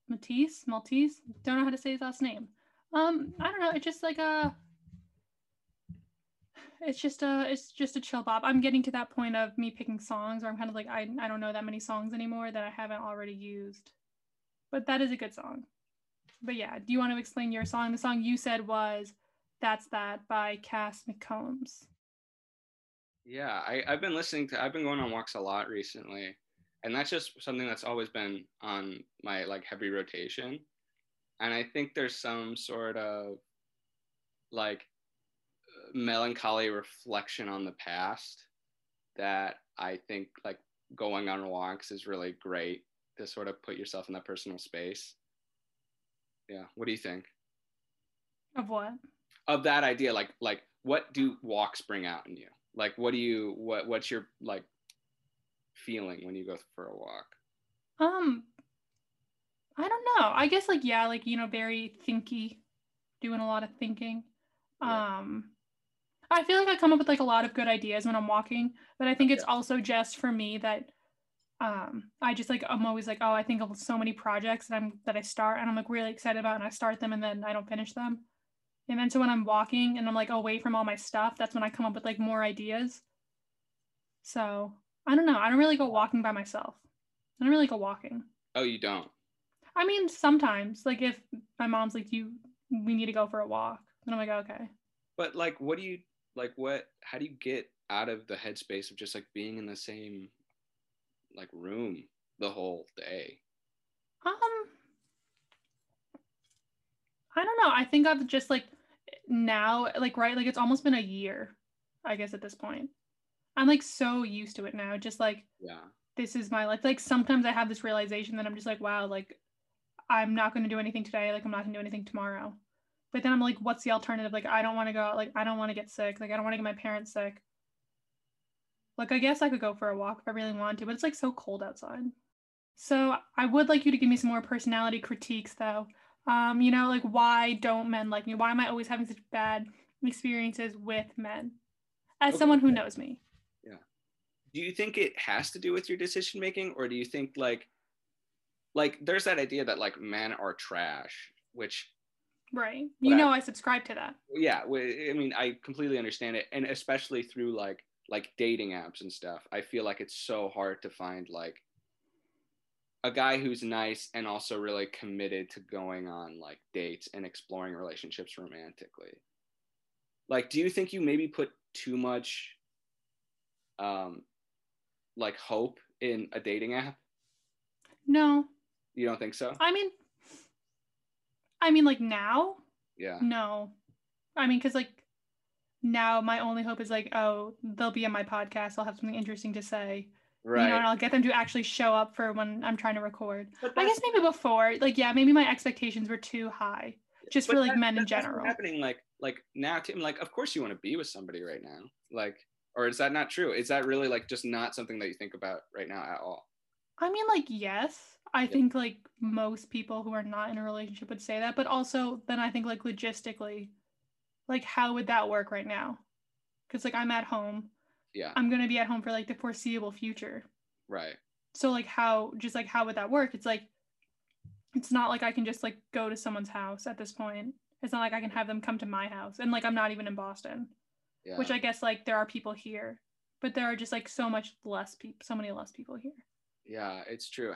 Matisse. Maltese. Don't know how to say his last name. Um, I don't know. It's just like a. It's just a it's just a chill bop. I'm getting to that point of me picking songs where I'm kind of like I I don't know that many songs anymore that I haven't already used. But that is a good song. But yeah, do you want to explain your song? The song you said was That's That by Cass McCombs. Yeah, I, I've been listening to. I've been going on walks a lot recently, and that's just something that's always been on my like heavy rotation. And I think there's some sort of like melancholy reflection on the past that I think like going on walks is really great to sort of put yourself in that personal space. Yeah, what do you think Of what? of that idea? Like, like what do walks bring out in you? Like, what do you what what's your like feeling when you go for a walk? Um I don't know. I guess like yeah, like you know, very thinky, doing a lot of thinking. Yeah. Um I feel like I come up with like a lot of good ideas when I'm walking, but I think it's also just for me that um I just like I'm always like, oh, I think of so many projects that I'm that I start and I'm like really excited about and I start them and then I don't finish them. And then so when I'm walking and I'm like away from all my stuff, that's when I come up with like more ideas. So I don't know. I don't really go walking by myself. I don't really go walking. Oh, you don't. I mean, sometimes, like if my mom's like, "You, we need to go for a walk," then I'm like, "Okay." But like, what do you like? What? How do you get out of the headspace of just like being in the same like room the whole day? Um, I don't know. I think I've just like now, like right, like it's almost been a year, I guess at this point. I'm like so used to it now. Just like Yeah. this is my life. Like sometimes I have this realization that I'm just like, wow, like I'm not going to do anything today. Like I'm not going to do anything tomorrow. But then I'm like, what's the alternative? Like I don't want to go. out. Like I don't want to get sick. Like I don't want to get my parents sick. Like I guess I could go for a walk if I really wanted to, but it's like so cold outside. So I would like you to give me some more personality critiques though. Um, you know, like why don't men like me? Why am I always having such bad experiences with men? As Okay. someone who knows me. Yeah. Do you think it has to do with your decision making, or do you think like, like there's that idea that like men are trash, which Right. But You I- know I subscribe to that. yeah, I mean I completely understand it, and especially through like like dating apps and stuff. I feel like it's so hard to find like a guy who's nice and also really committed to going on like dates and exploring relationships romantically. Like, do you think you maybe put too much um like hope in a dating app? No. You don't think so? I mean I mean like now? Yeah. No. I mean cuz like now my only hope is like oh they'll be on my podcast. I'll have something interesting to say. Right. you know and i'll get them to actually show up for when i'm trying to record. But i guess maybe before like yeah maybe my expectations were too high just for like that- men in that- that's general. happening like like now Tim like of course you want to be with somebody right now. Like or is that not true? Is that really like just not something that you think about right now at all? I mean, like, yes, I think like most people who are not in a relationship would say that, but also then I think like logistically, like, how would that work right now? Because like I'm at home, yeah I'm gonna be at home for like the foreseeable future. right So like, how just like how would that work? It's like, it's not like I can just like go to someone's house at this point. It's not like I can have them come to my house, and like I'm not even in Boston, yeah which I guess like there are people here, but there are just like so much less people, so many less people here. Yeah, it's true.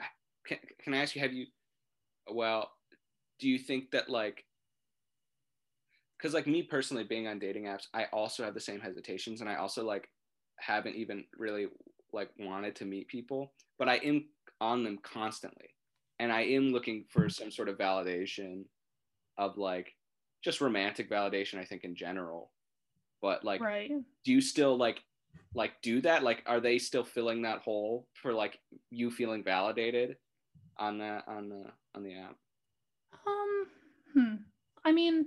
Can, can I ask you, have you, well, do you think that like, because like me personally being on dating apps, I also have the same hesitations and I also like haven't even really like wanted to meet people, but I am on them constantly. And I am looking for some sort of validation of like just romantic validation, I think in general. But like, right. do you still like like do that like are they still filling that hole for like you feeling validated on the on the on the app Um, hmm. I mean,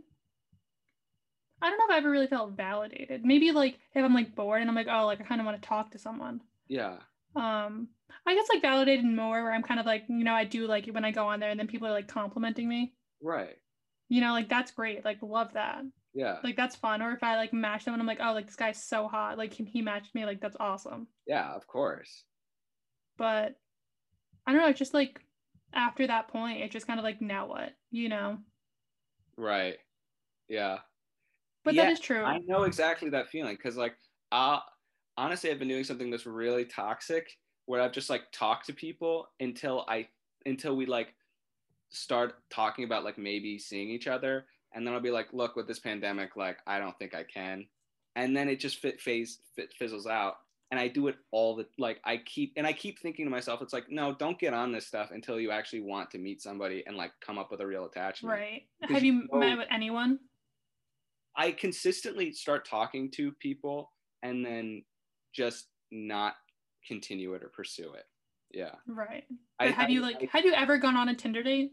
I don't know if I ever really felt validated. Maybe like if I'm like bored and I'm like, oh, like I kind of want to talk to someone. yeah Um, I guess like validated more where I'm kind of like, you know, I do like when I go on there and then people are like complimenting me. right You know, like that's great. Like love that. yeah Like that's fun. Or if I like match them and I'm like, oh, like this guy's so hot. Like he, he matched me. Like that's awesome. yeah of course But I don't know. It's just like after that point, it's just kind of like now what, you know. right. Yeah. But Yeah, that is true. i know exactly that feeling because like uh honestly i've been doing something that's really toxic where i've just like talked to people until i until we like start talking about like maybe seeing each other and then i'll be like look with this pandemic like i don't think i can. And then it just fit phase fit, fizzles out and i do it all the like i keep and i keep thinking to myself it's like no don't get on this stuff until you actually want to meet somebody and like come up with a real attachment right. Have you you know- met with anyone? I consistently start talking to people and then just not continue it or pursue it. Yeah. Right. I, have you like I- have you ever gone on a Tinder date?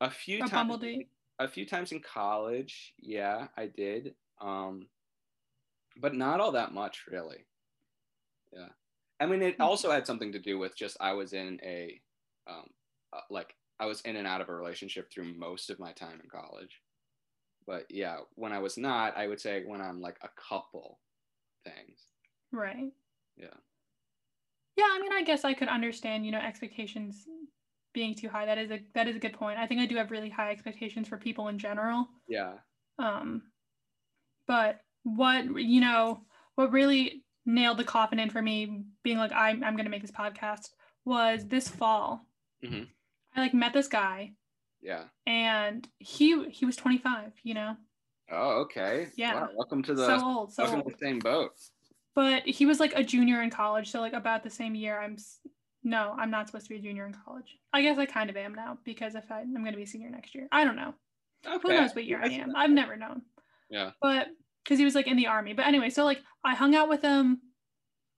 a few A times Bumble date? a few times in college, yeah, I did. Um but not all that much really. Yeah. I mean it also had something to do with just I was in a um uh, like I was in and out of a relationship through most of my time in college. But yeah, when I was not, I would say when I went on like a couple things. Right. Yeah. Yeah, I mean I guess I could understand, you know, expectations being too high. That is a that is a good point. I think I do have really high expectations for people in general. Yeah. Um but what you know, what really nailed the coffin in for me being like I'm I'm gonna make this podcast was this fall. Mhm. I like met this guy Yeah. and he he was 25, you know. Oh, okay. Yeah. Wow, welcome to the so old, so welcome old. to the same boat. but he was like a junior in college so like about the same year i'm no i'm not supposed to be a junior in college i guess i kind of am now because if I, i'm going to be a senior next year i don't know Okay. who knows what year i am i've never known Yeah. but because he was like in the army. But anyway so like i hung out with him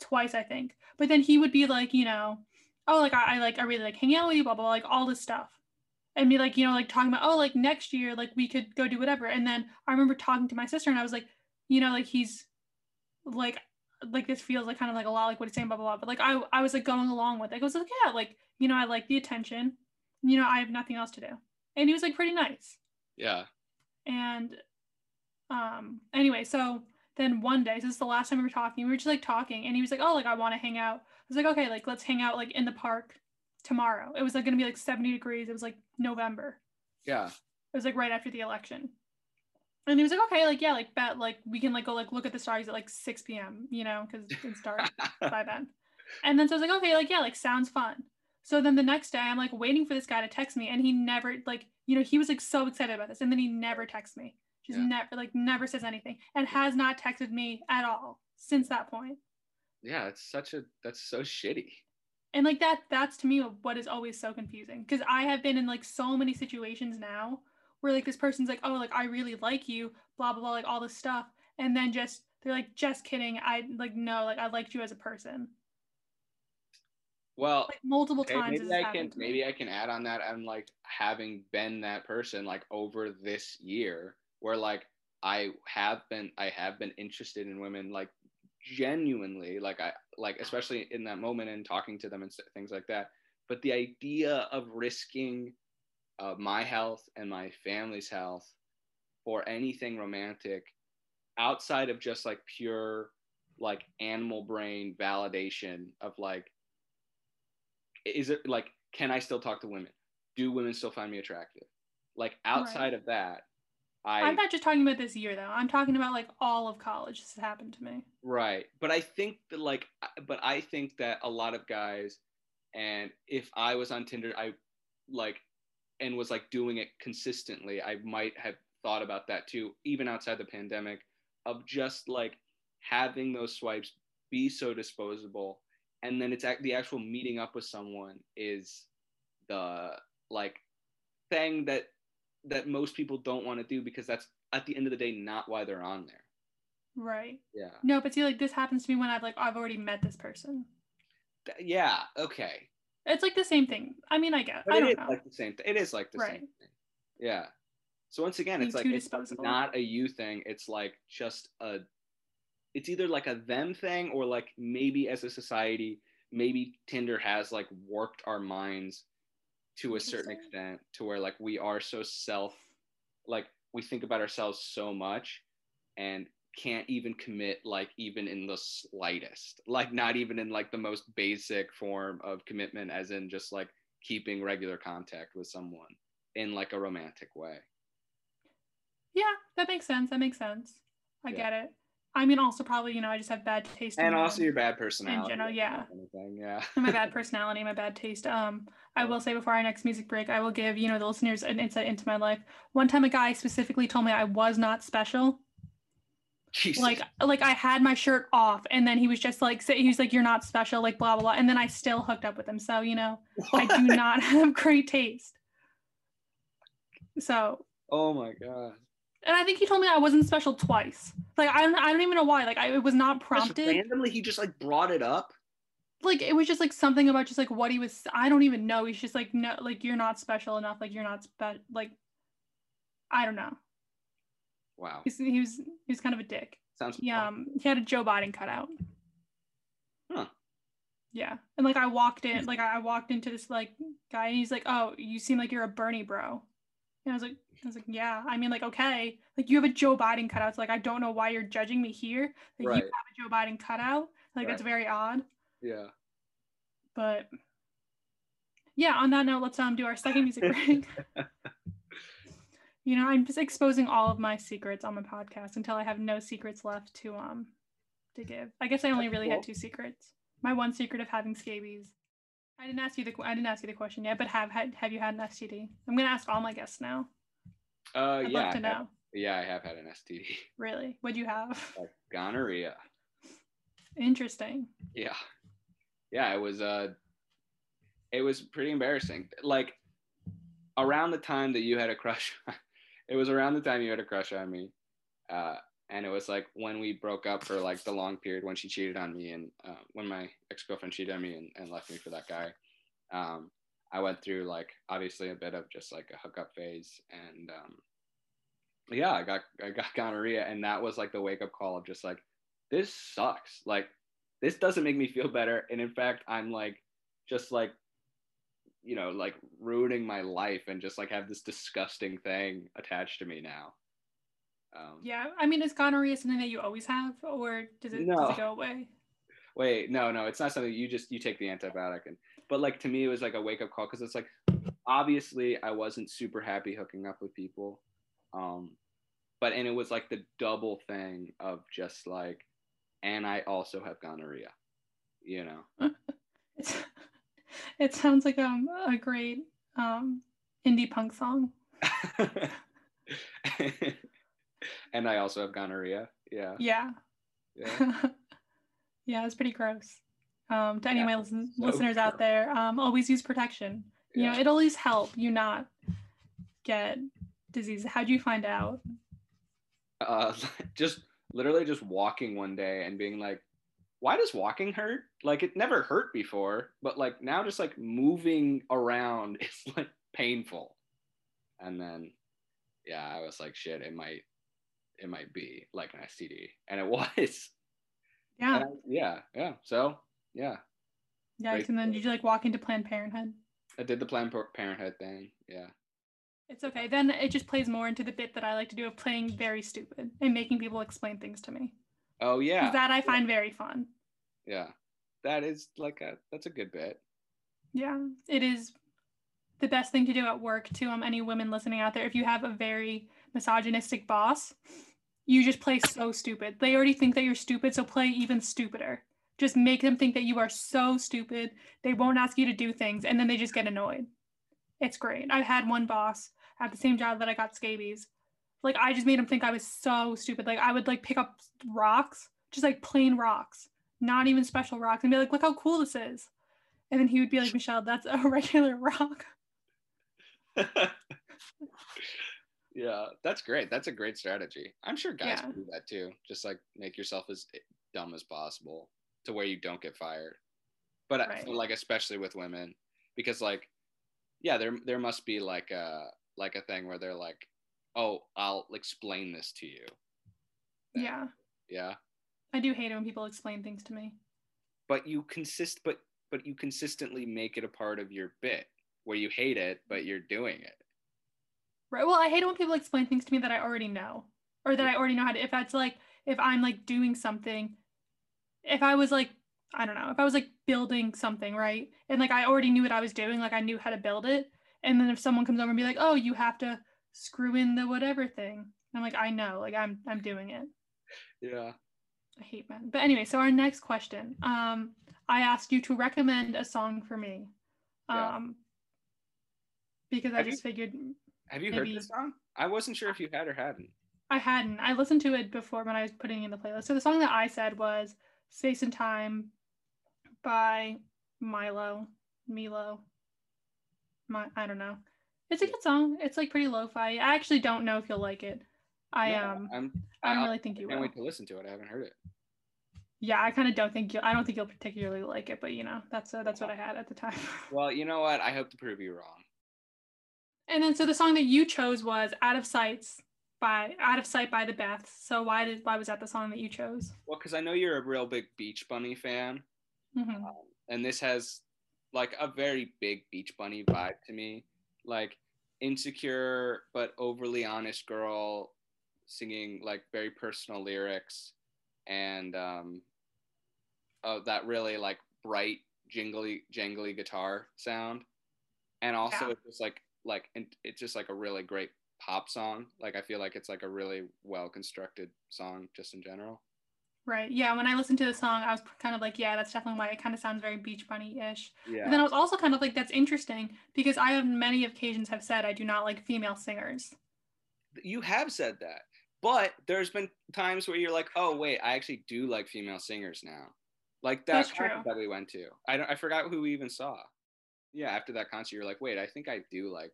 twice i think. But then he would be like you know oh like i, I like i really like hanging out with you blah blah blah like all this stuff. And be like you know like talking about oh like next year like we could go do whatever. And then i remember talking to my sister and i was like you know like he's like like this feels like kind of like a lot like what he's saying blah blah blah. But like i i was like going along with it. I was like yeah like you know i like the attention. You know i have nothing else to do. And he was like pretty nice. Yeah. and um anyway so then one day so this is the last time we were talking we were just like talking and he was like oh like i want to hang out. I was like okay like let's hang out like in the park tomorrow. It was like gonna be like 70 degrees it was like november. Yeah. it was like right after the election. And he was like okay like yeah like bet like we can like go like look at the stars at like 6 p.m you know because it's dark by then. And then so i was like okay like yeah like sounds fun. So then the next day i'm like waiting for this guy to text me and he never like you know he was like so excited about this and then he never texts me just Yeah. never like never says anything and has not texted me at all since that point yeah, it's such a that's so shitty. and like that that's to me what is always so confusing because i have been in like so many situations now where like this person's like oh like i really like you blah blah blah like all this stuff and then just they're like just kidding i like no like i liked you as a person Well, like multiple times maybe I can happened to me. maybe I can add on that. I'm like having been that person like over this year where like I have been I have been interested in women like genuinely like I like especially in that moment and talking to them and things like that. But the idea of risking uh, my health and my family's health for anything romantic outside of just like pure like animal brain validation of like is it like can I still talk to women? Do women still find me attractive? Like outside right. of that, I I'm not just talking about this year though. I'm talking about like all of college. This has happened to me. Right. But I think that like but I think that a lot of guys and if I was on Tinder, I like and was like doing it consistently, I might have thought about that too, even outside the pandemic, of just like having those swipes be so disposable. And then it's the actual meeting up with someone is the like thing that that most people don't want to do because that's at the end of the day not why they're on there. Right. Yeah. No, but see, like this happens to me when I've like I've already met this person. Yeah. Okay. It's like the same thing. I mean, I guess. But I don't it is know. like the same thing. It is like the Right. same thing. Yeah. So once again, it's like it's disposable. not a you thing. It's like just a. It's either like a them thing or like maybe as a society, maybe Tinder has like warped our minds to a certain extent to where like we are so self, like we think about ourselves so much, and can't even commit like even in the slightest like not even in like the most basic form of commitment as in just like keeping regular contact with someone in like a romantic way Yeah, that makes sense. That makes sense. I Yeah. get it. I mean, also probably you know I just have bad taste. and also your bad personality In general, yeah. anything, yeah my bad <laughs> personality, my bad taste. Um, I will say before our next music break, I will give you know the listeners an insight into my life. One time, a guy specifically told me I was not special. Jesus. Like, like I had my shirt off, and then he was just like, say, he was like, "You're not special," like blah blah blah, and then I still hooked up with him. So you know, I do not <laughs> have great taste. So, oh my god and I think he told me I wasn't special twice. Like I don't, I don't even know why. Like I it was not Just prompted. randomly he just like brought it up like it was just like something about just like what he was i don't even know he's just like no like you're not special enough like you're not spe- like i don't know wow he's, he was he was kind of a dick sounds he um he had a joe biden cutout Huh. yeah and like i walked in like i I walked into this like guy and he's like oh you seem like you're a bernie bro and i was like i was like yeah i mean like okay like you have a joe biden cutout it's like i don't know why you're judging me here like Right. you have a joe biden cutout like that's very odd. Yeah. But yeah on that note let's um do our second music break. <laughs> <laughs> You know i'm just exposing all of my secrets on my podcast until i have no secrets left to um to give. I guess i only really had two secrets. My one secret of having scabies i didn't ask you the i didn't ask you the question yet but have had have you had an std i'm gonna ask all my guests now. Uh i'd yeah love to I have- yeah i have had an std really? What'd you have? <laughs> Like gonorrhea. Interesting. Yeah. Yeah it was uh it was pretty embarrassing. Like around the time that you had a crush <laughs> it was around the time you had a crush on me uh and it was like when we broke up for like the long period when she cheated on me and uh, when my ex-girlfriend cheated on me and, and left me for that guy um i went through like obviously a bit of just like a hookup phase and um yeah i got i got <laughs> gonorrhea and that was like the wake up call of just like this sucks. Like this doesn't make me feel better. And in fact i'm like just like you know like ruining my life and just like have this disgusting thing attached to me now um, yeah i mean is gonorrhea something that you always have or does it does it go away? Wait no no it's not something you just you take the antibiotic and but like to me it was like a wake up call because it's like obviously i wasn't super happy hooking up with people um but and it was like the double thing of just like and i also have gonorrhea you know? <laughs> It sounds like um, a great um, indie punk song. <laughs> <laughs> and I also have gonorrhea. Yeah. Yeah. Yeah. <laughs> yeah, it's pretty gross. Um, to any of my listen- so listeners out there, um, always use protection. You know, it'll always help you not get disease. How'd you find out? Uh, <laughs> just literally just walking one day and being like, why does walking hurt? Like it never hurt before, but like now just like moving around <laughs> is like painful. And then, yeah, I was like, shit, it might, it might be like an STD, and it <laughs> was. Yeah. I- yeah, yeah. So yeah, Yeah. Great. And then did you like walk into Planned Parenthood? I did the Planned Parenthood thing. Yeah. It's okay. Then it just plays more into the bit that I like to do of playing very stupid and making people explain things to me. Oh yeah. That I find very fun. Yeah. That is like a that's a good bit. Yeah, it is the best thing to do at work to um any women listening out there. If you have a very misogynistic boss, you just play so stupid. They already think that you're stupid, so play even stupider. Just make them think that you are so stupid. They won't ask you to do things, and then they just get annoyed. It's great. I've had one boss at the same job that I got scabies. Like I just made him think I was so stupid. Like I would like pick up rocks, just like plain rocks, not even special rocks, and be like, "Look how cool this is." And then he would be like, Michelle, that's a <laughs> regular rock. <laughs> yeah, that's great. That's a great strategy. I'm sure guys Yeah. do that too. Just like make yourself as dumb as possible to where you don't get fired. But I Right. feel like especially with women, because like, yeah, there there must be like a like a thing where they're like, oh, I'll explain this to you. Then, Yeah. Yeah. I do hate it when people explain things to me. But you consist but but you consistently make it a part of your bit where you hate it, but you're doing it. Right. Well, I hate it when people explain things to me that I already know or that I already know how to. If that's like, if I'm like doing something, if I was like, I don't know, if I was like building something, right? And like I already knew what I was doing, like I knew how to build it. And then if someone comes over and be like, oh, you have to screw in the whatever thing. I'm like, I know, like I'm I'm doing it. Yeah. I hate men. But anyway, so our next question. Um, I asked you to recommend a song for me. Yeah. Um because I you- just figured Have you Maybe- heard this song? I wasn't sure if you had or hadn't. I hadn't. I listened to it before when I was putting it in the playlist. So the song that I said was Space and Time by Milo. Milo. My, I don't know. It's a good song. It's like pretty lo-fi. I actually don't know if you'll like it. I Yeah, um I'm, I don't I'll- really think you I can't will. wait to listen to it. I haven't heard it. Yeah, I kind of don't think you I don't think you'll particularly like it, but you know, that's uh, that's what I had at the time. <laughs> Well, you know what? I hope to prove you wrong. And then so the song that you chose was Out of Sights by Out of Sight by the Beths. So why did why was that the song that you chose? Well, because I know you're a real big Beach Bunny fan, Mhm. um, and this has like a very big Beach Bunny vibe to me. Like insecure but overly honest girl singing like very personal lyrics, and um, oh, that really like bright jingly jangly guitar sound, and also Yeah. it's just like like and it's just like a really great pop song. Like I feel like it's like a really well constructed song just in general. Right. Yeah. When I listened to the song, I was kind of like, yeah, that's definitely why it kind of sounds very Beach Bunny ish. Yeah. But then I was also kind of like, that's interesting because I, on many occasions, have said I do not like female singers. you have said that but there's been times where you're like oh wait i actually do like female singers now like that That's true. that we went to i don't i forgot who we even saw yeah after that concert you're like wait i think i do like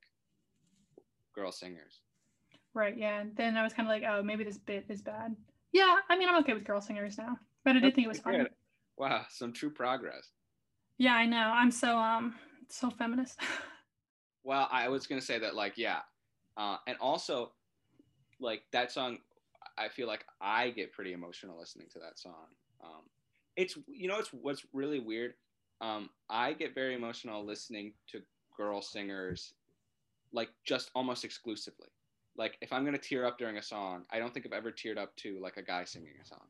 girl singers Right. Yeah. And then I was kind of like, oh, maybe this bit is bad. Yeah. I mean, I'm okay with girl singers now, but I did That's think it was fun. wow some true progress Yeah, I know. I'm so um so feminist. <laughs> well i was gonna say that like yeah uh, and also like that song i feel like i get pretty emotional listening to that song um, it's you know it's what's really weird um, i get very emotional listening to girl singers like just almost exclusively like if i'm gonna tear up during a song i don't think i've ever teared up to like a guy singing a song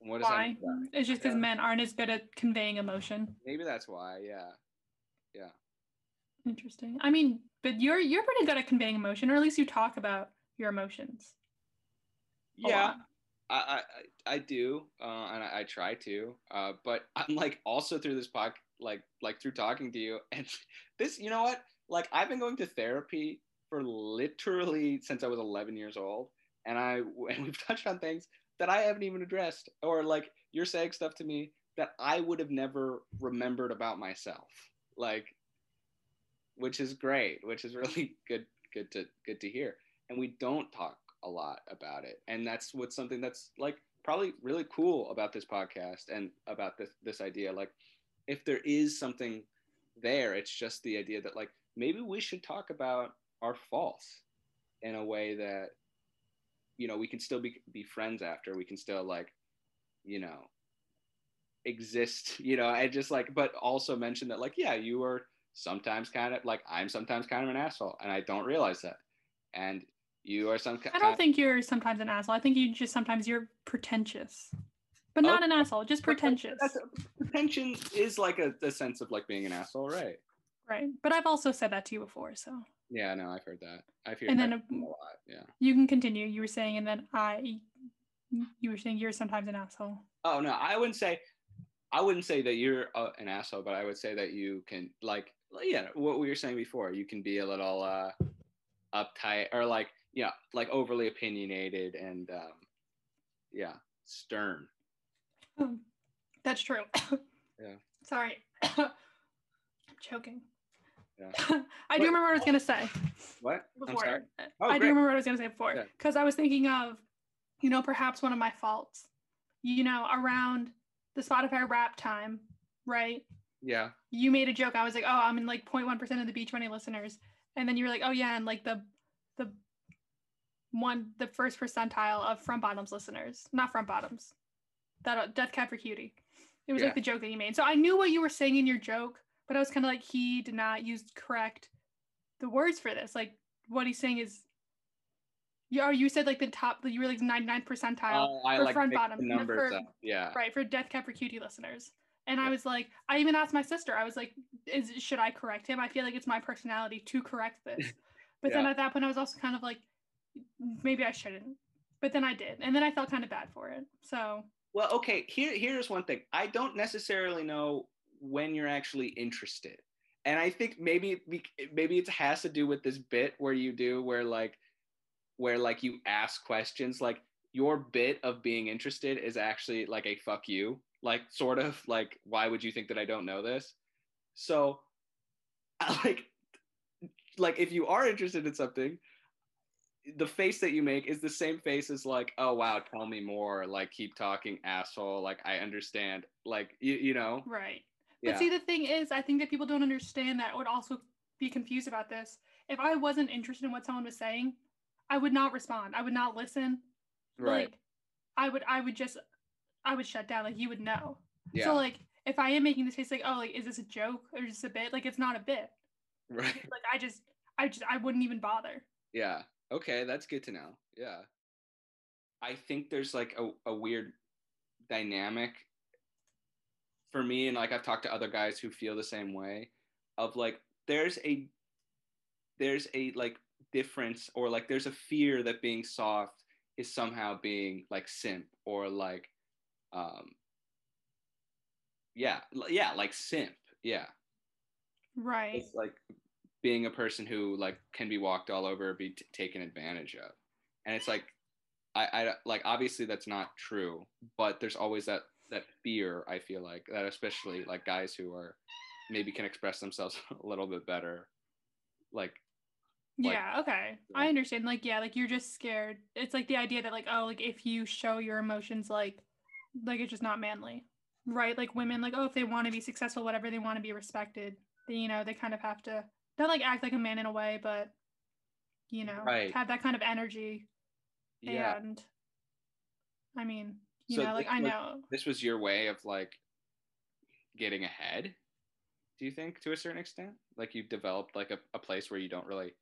And what does that why? mean? It's just because Yeah. men aren't as good at conveying emotion. maybe that's why yeah yeah. Interesting. I mean, but you're you're pretty good at conveying emotion, or at least you talk about your emotions. yeah lot. I, I I- do, uh, and I, I try to, uh, but <laughs> I'm like also through this pod, like like through talking to you, and <laughs> this, you know what? Like I've been going to therapy for literally since I was 11 years old, and I <laughs> and we've touched on things that I haven't even addressed, or like you're saying stuff to me that I would have never remembered about myself, like, which is great, which is really good, good to good to hear, and we don't talk a lot about it. And that's what's something that's like probably really cool about this podcast and about this this idea. Like if there is something there it's just the idea that like maybe we should talk about our faults in a way that you know we can still be be friends after. We can still like you know exist <laughs> you know and just like but also mention that like yeah you are sometimes kind of like i'm sometimes kind of an asshole and i don't realize that. And you are some kind i don't think you're sometimes an asshole. I think you just sometimes you're pretentious. But not an asshole just pretentious. that's, that's, pretension is like a, a sense of like being an asshole right. Right but i've also said that to you before so. Yeah no i've heard that. I've heard and then a, a lot yeah. you can continue you were saying and then i you were saying you're sometimes an asshole. Oh no i wouldn't say I wouldn't say that you're a, an asshole, but I would say that you can like yeah, what we were saying before. You can be a little uh, uptight or like yeah, like overly opinionated and um, yeah, stern. Um, that's true. <coughs> yeah. Sorry, <coughs> I'm choking. Yeah. <coughs> I do remember what I was gonna say. What? Before. Oh, I do remember what I was gonna say before because yeah. I was thinking of, you know, perhaps one of my faults. You know, around the Spotify Wrapped time, right? Yeah. You made a joke. I was like, oh, I'm in like 0.1% of the Beach Bunny listeners. And then you were like, oh yeah, and like the the one the first percentile of front bottoms listeners. Not front bottoms. That uh, Death Cab for Cutie. It was yeah. like the joke that you made. So I knew what you were saying in your joke, but I was kind of like, he did not use correct the words for this. Like what he's saying is yeah, you said like the top, you were like 99 percentile oh, for like front bottom. For. Yeah. Right for Death Cab for Cutie listeners. And yeah. I was like, I even asked my sister. I was like, "Is should I correct him? I feel like it's my personality to correct this." <laughs> But yeah. then at that point, I was also kind of like, maybe I shouldn't. But then I did, and then I felt kind of bad for it. So. Well, okay. Here, here's one thing. I don't necessarily know when you're actually interested, and I think maybe maybe it has to do with this bit where you do where like where like you ask questions like your bit of being interested is actually like a fuck you like sort of like why would you think that i don't know this so <laughs> like like if you are interested in something the face that you make is the same face as like oh wow tell me more like keep talking asshole like i understand like you, you know right but see the thing is i think that people don't understand that would also be confused about this if i wasn't interested in what someone was saying I would not respond. I would not listen. Right. Like, I would I would just I would shut down. Like you would know. Yeah. So like if I am making this face like, oh, like is this a joke or just a bit? Like it's not a bit. Right. Like I just I just I wouldn't even bother. Yeah. Okay, that's good to know. Yeah. I think there's like a, a weird dynamic for me and like I've talked to other guys who feel the same way of like there's a there's a like difference or like there's a fear that being soft is somehow being like simp or like um yeah yeah like simp yeah right it's like being a person who like can be walked all over be t- taken advantage of and it's like I, I like obviously that's not true but there's always that that fear i feel like that especially like guys who are maybe can express themselves <laughs> a little bit better like like, yeah, okay. Yeah. I understand. Like, yeah, like you're just scared. It's like the idea that like, oh, like if you show your emotions like like it's just not manly. Right? Like women, like, oh, if they want to be successful, whatever, they want to be respected. Then, you know, they kind of have to not like act like a man in a way, but you know, right. have that kind of energy. Yeah. And I mean, you so know, like I know. This was your way of like getting ahead, do you think, to a certain extent? Like you've developed like a, a place where you don't really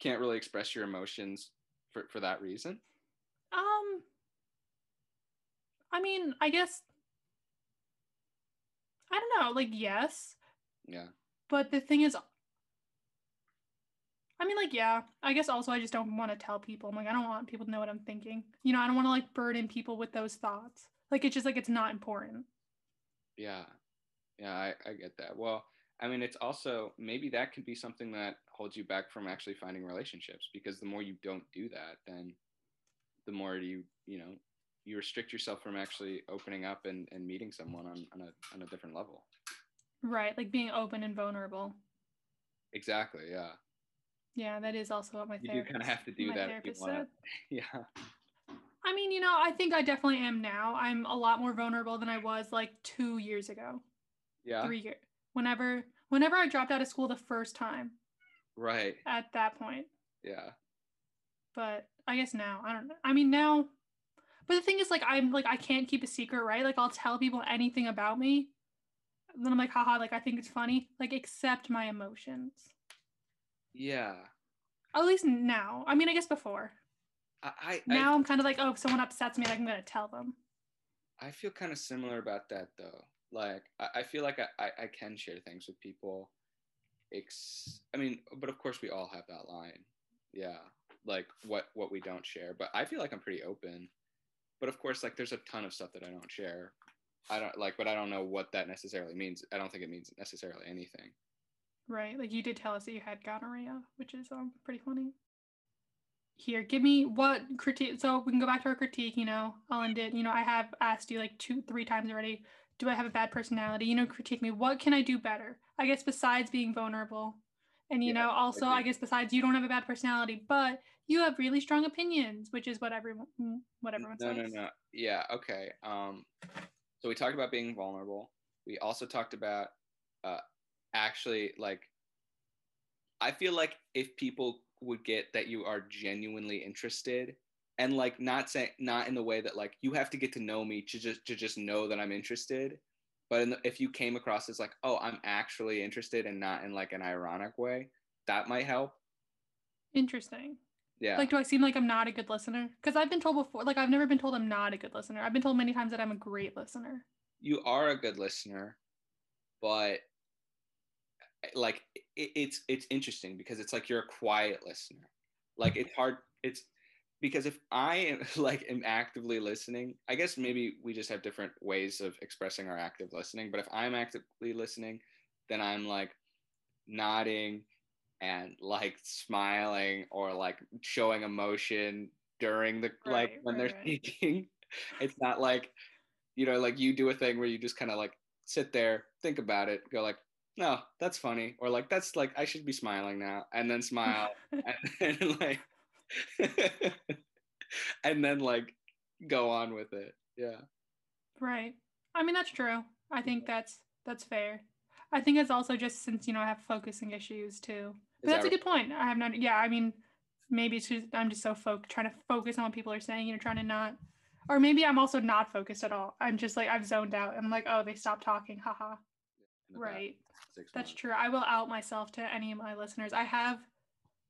can't really express your emotions for, for that reason? Um, I mean, I guess, I don't know, like, yes. Yeah. But the thing is, I mean, like, yeah, I guess also I just don't want to tell people. I'm like, I don't want people to know what I'm thinking. You know, I don't want to like burden people with those thoughts. Like, it's just like, it's not important. Yeah. Yeah, I, I get that. Well, I mean, it's also maybe that could be something that holds you back from actually finding relationships because the more you don't do that, then the more you, you know, you restrict yourself from actually opening up and, and meeting someone on, on, a, on a different level. Right. Like being open and vulnerable. Exactly. Yeah. Yeah. That is also what my you therapist, do kind of have to do that. If you wanna, <laughs> yeah. I mean, you know, I think I definitely am now. I'm a lot more vulnerable than I was like two years ago. Yeah. Three years whenever whenever I dropped out of school the first time. Right. At that point. Yeah. but I guess now I don't know. I mean now, but the thing is like I'm like I can't keep a secret, right? Like I'll tell people anything about me. And then I'm like, haha, like I think it's funny. Like accept my emotions. Yeah. At least now. I mean, I guess before. I, I Now I, am kind of like, oh, if someone upsets me, like I'm gonna tell them. I feel kind of similar about that though. Like I, I feel like I, I, I can share things with people. Ex- I mean, but of course we all have that line. Yeah. Like what what we don't share. But I feel like I'm pretty open. But of course, like there's a ton of stuff that I don't share. I don't like, but I don't know what that necessarily means. I don't think it means necessarily anything. Right. Like you did tell us that you had gonorrhea, which is um pretty funny. Here, give me what critique. So we can go back to our critique. You know, I'll end it. You know, I have asked you like two, three times already. Do I have a bad personality? You know, critique me. What can I do better? I guess besides being vulnerable, and you yeah, know, also I, I guess besides you don't have a bad personality, but you have really strong opinions, which is what everyone, mm, what everyone no, says. No, no, no. Yeah. Okay. Um, so we talked about being vulnerable. We also talked about uh, actually like I feel like if people would get that you are genuinely interested and like not saying not in the way that like you have to get to know me to just to just know that I'm interested but the, if you came across as like oh I'm actually interested and not in like an ironic way that might help interesting yeah. Like do I seem like I'm not a good listener? Because I've been told before like I've never been told I'm not a good listener. I've been told many times that I'm a great listener. You are a good listener but like it, it's it's interesting because it's like you're a quiet listener. Like it's hard it's because if i am <laughs> like am actively listening i guess maybe we just have different ways of expressing our active listening but if i'm actively listening then i'm like nodding and like smiling or like showing emotion during the right, like when right, they're right. speaking <laughs> it's not like you know like you do a thing where you just kind of like sit there think about it go like no, that's funny. Or like, that's like, I should be smiling now. And then smile. <laughs> and then like, <laughs> and then like go on with it. Yeah. Right. I mean, that's true. I think that's, that's fair. I think it's also just since, you know, I have focusing issues too. But that's that a good point. I have not, yeah, I mean, maybe it's just, I'm just so folk trying to focus on what people are saying, you know, trying to not, or maybe I'm also not focused at all. I'm just like, I've zoned out. I'm like, oh, they stopped talking. Haha. Right That's true. I will out myself to any of my listeners. I have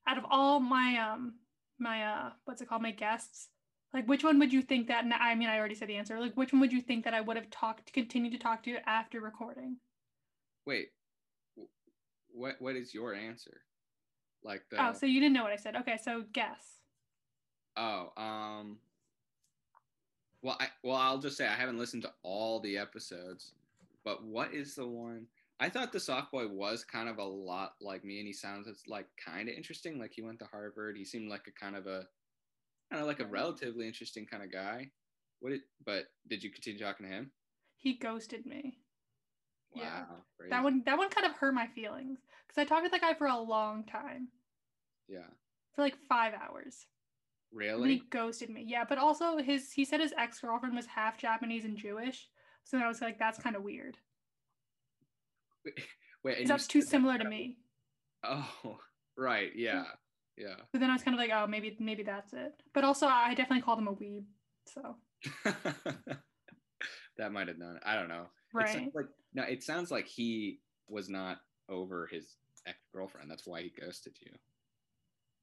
out of all my um my uh what's it called my guests like which one would you think that i mean i already said the answer like which one would you think that i would have talked to continue to talk to after recording wait what what is your answer like the oh so you didn't know what i said okay so guess oh um well i well i'll just say i haven't listened to all the episodes but what is the one I thought the soft boy was kind of a lot like me, and he sounds like kind of interesting. Like he went to Harvard. He seemed like a kind of a, kind of like a relatively interesting kind of guy. What did? But did you continue talking to him? He ghosted me. Wow, yeah, crazy. that one that one kind of hurt my feelings because I talked with that guy for a long time. Yeah. For like five hours. Really? he ghosted me. Yeah, but also his he said his ex girlfriend was half Japanese and Jewish, so I was like, that's kind of weird. Wait, <laughs> that's too similar to me. Oh, <laughs> right. Yeah. Yeah. But then I was kind of like, oh, maybe maybe that's it. But also, I definitely called him a weeb. So. <laughs> that might have done it. I don't know. Right. It like no, it sounds like he was not over his ex girlfriend. That's why he ghosted you.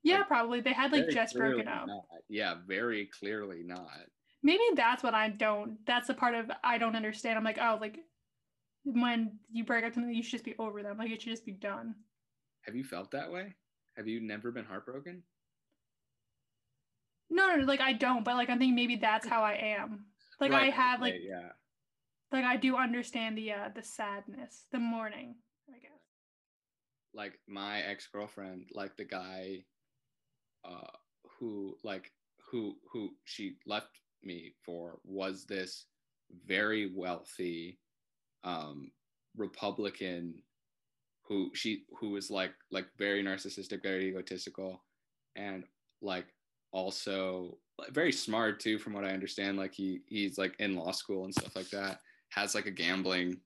Yeah, like, probably. They had like just broken up. Not. Yeah, very clearly not. Maybe that's what I don't. That's the part of I don't understand. I'm like, oh, like when you break up something, you should just be over them. Like it should just be done. Have you felt that way? Have you never been heartbroken? No, no, like I don't, but like I think maybe that's how I am. Like right, I have like yeah. Like I do understand the uh the sadness, the mourning, I guess. Like my ex-girlfriend, like the guy uh who like who who she left me for was this very wealthy um, Republican who she who was like like very narcissistic, very egotistical, and like also very smart too, from what I understand. Like he he's like in law school and stuff like that. Has like a gambling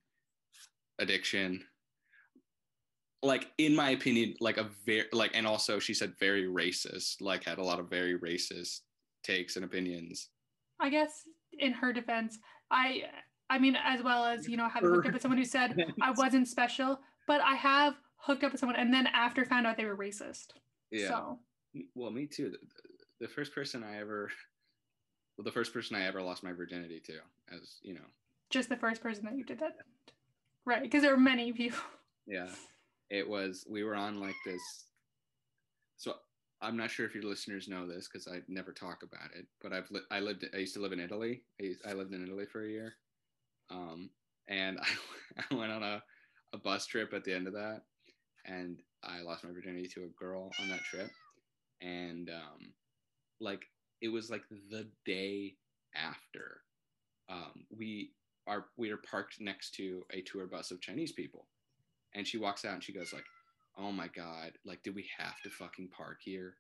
addiction. like in my opinion, like a very like, and also she said very racist, like had a lot of very racist takes and opinions. I guess in her defense, I I mean, as well as you know, having hooked up with someone who said <laughs> I wasn't special, but I have hooked up with someone and then after found out they were racist. Yeah. So Well, me too. The, the first person I ever, well, the first person I ever lost my virginity to, as you know, just the first person that you did that, right? Because there were many people. yeah, it was. We were on like this. So I'm not sure if your listeners know this because I never talk about it, but I've li- I lived I used to live in Italy. I, used, I lived in Italy for a year, um, and <laughs> I, I went on a, a bus trip at the end of that, and I lost my virginity to a girl on that trip, and um, like it was like the day after um, we are we are parked next to a tour bus of Chinese people, and she walks out and she goes like, "Oh my god, like did we have to fucking park here?"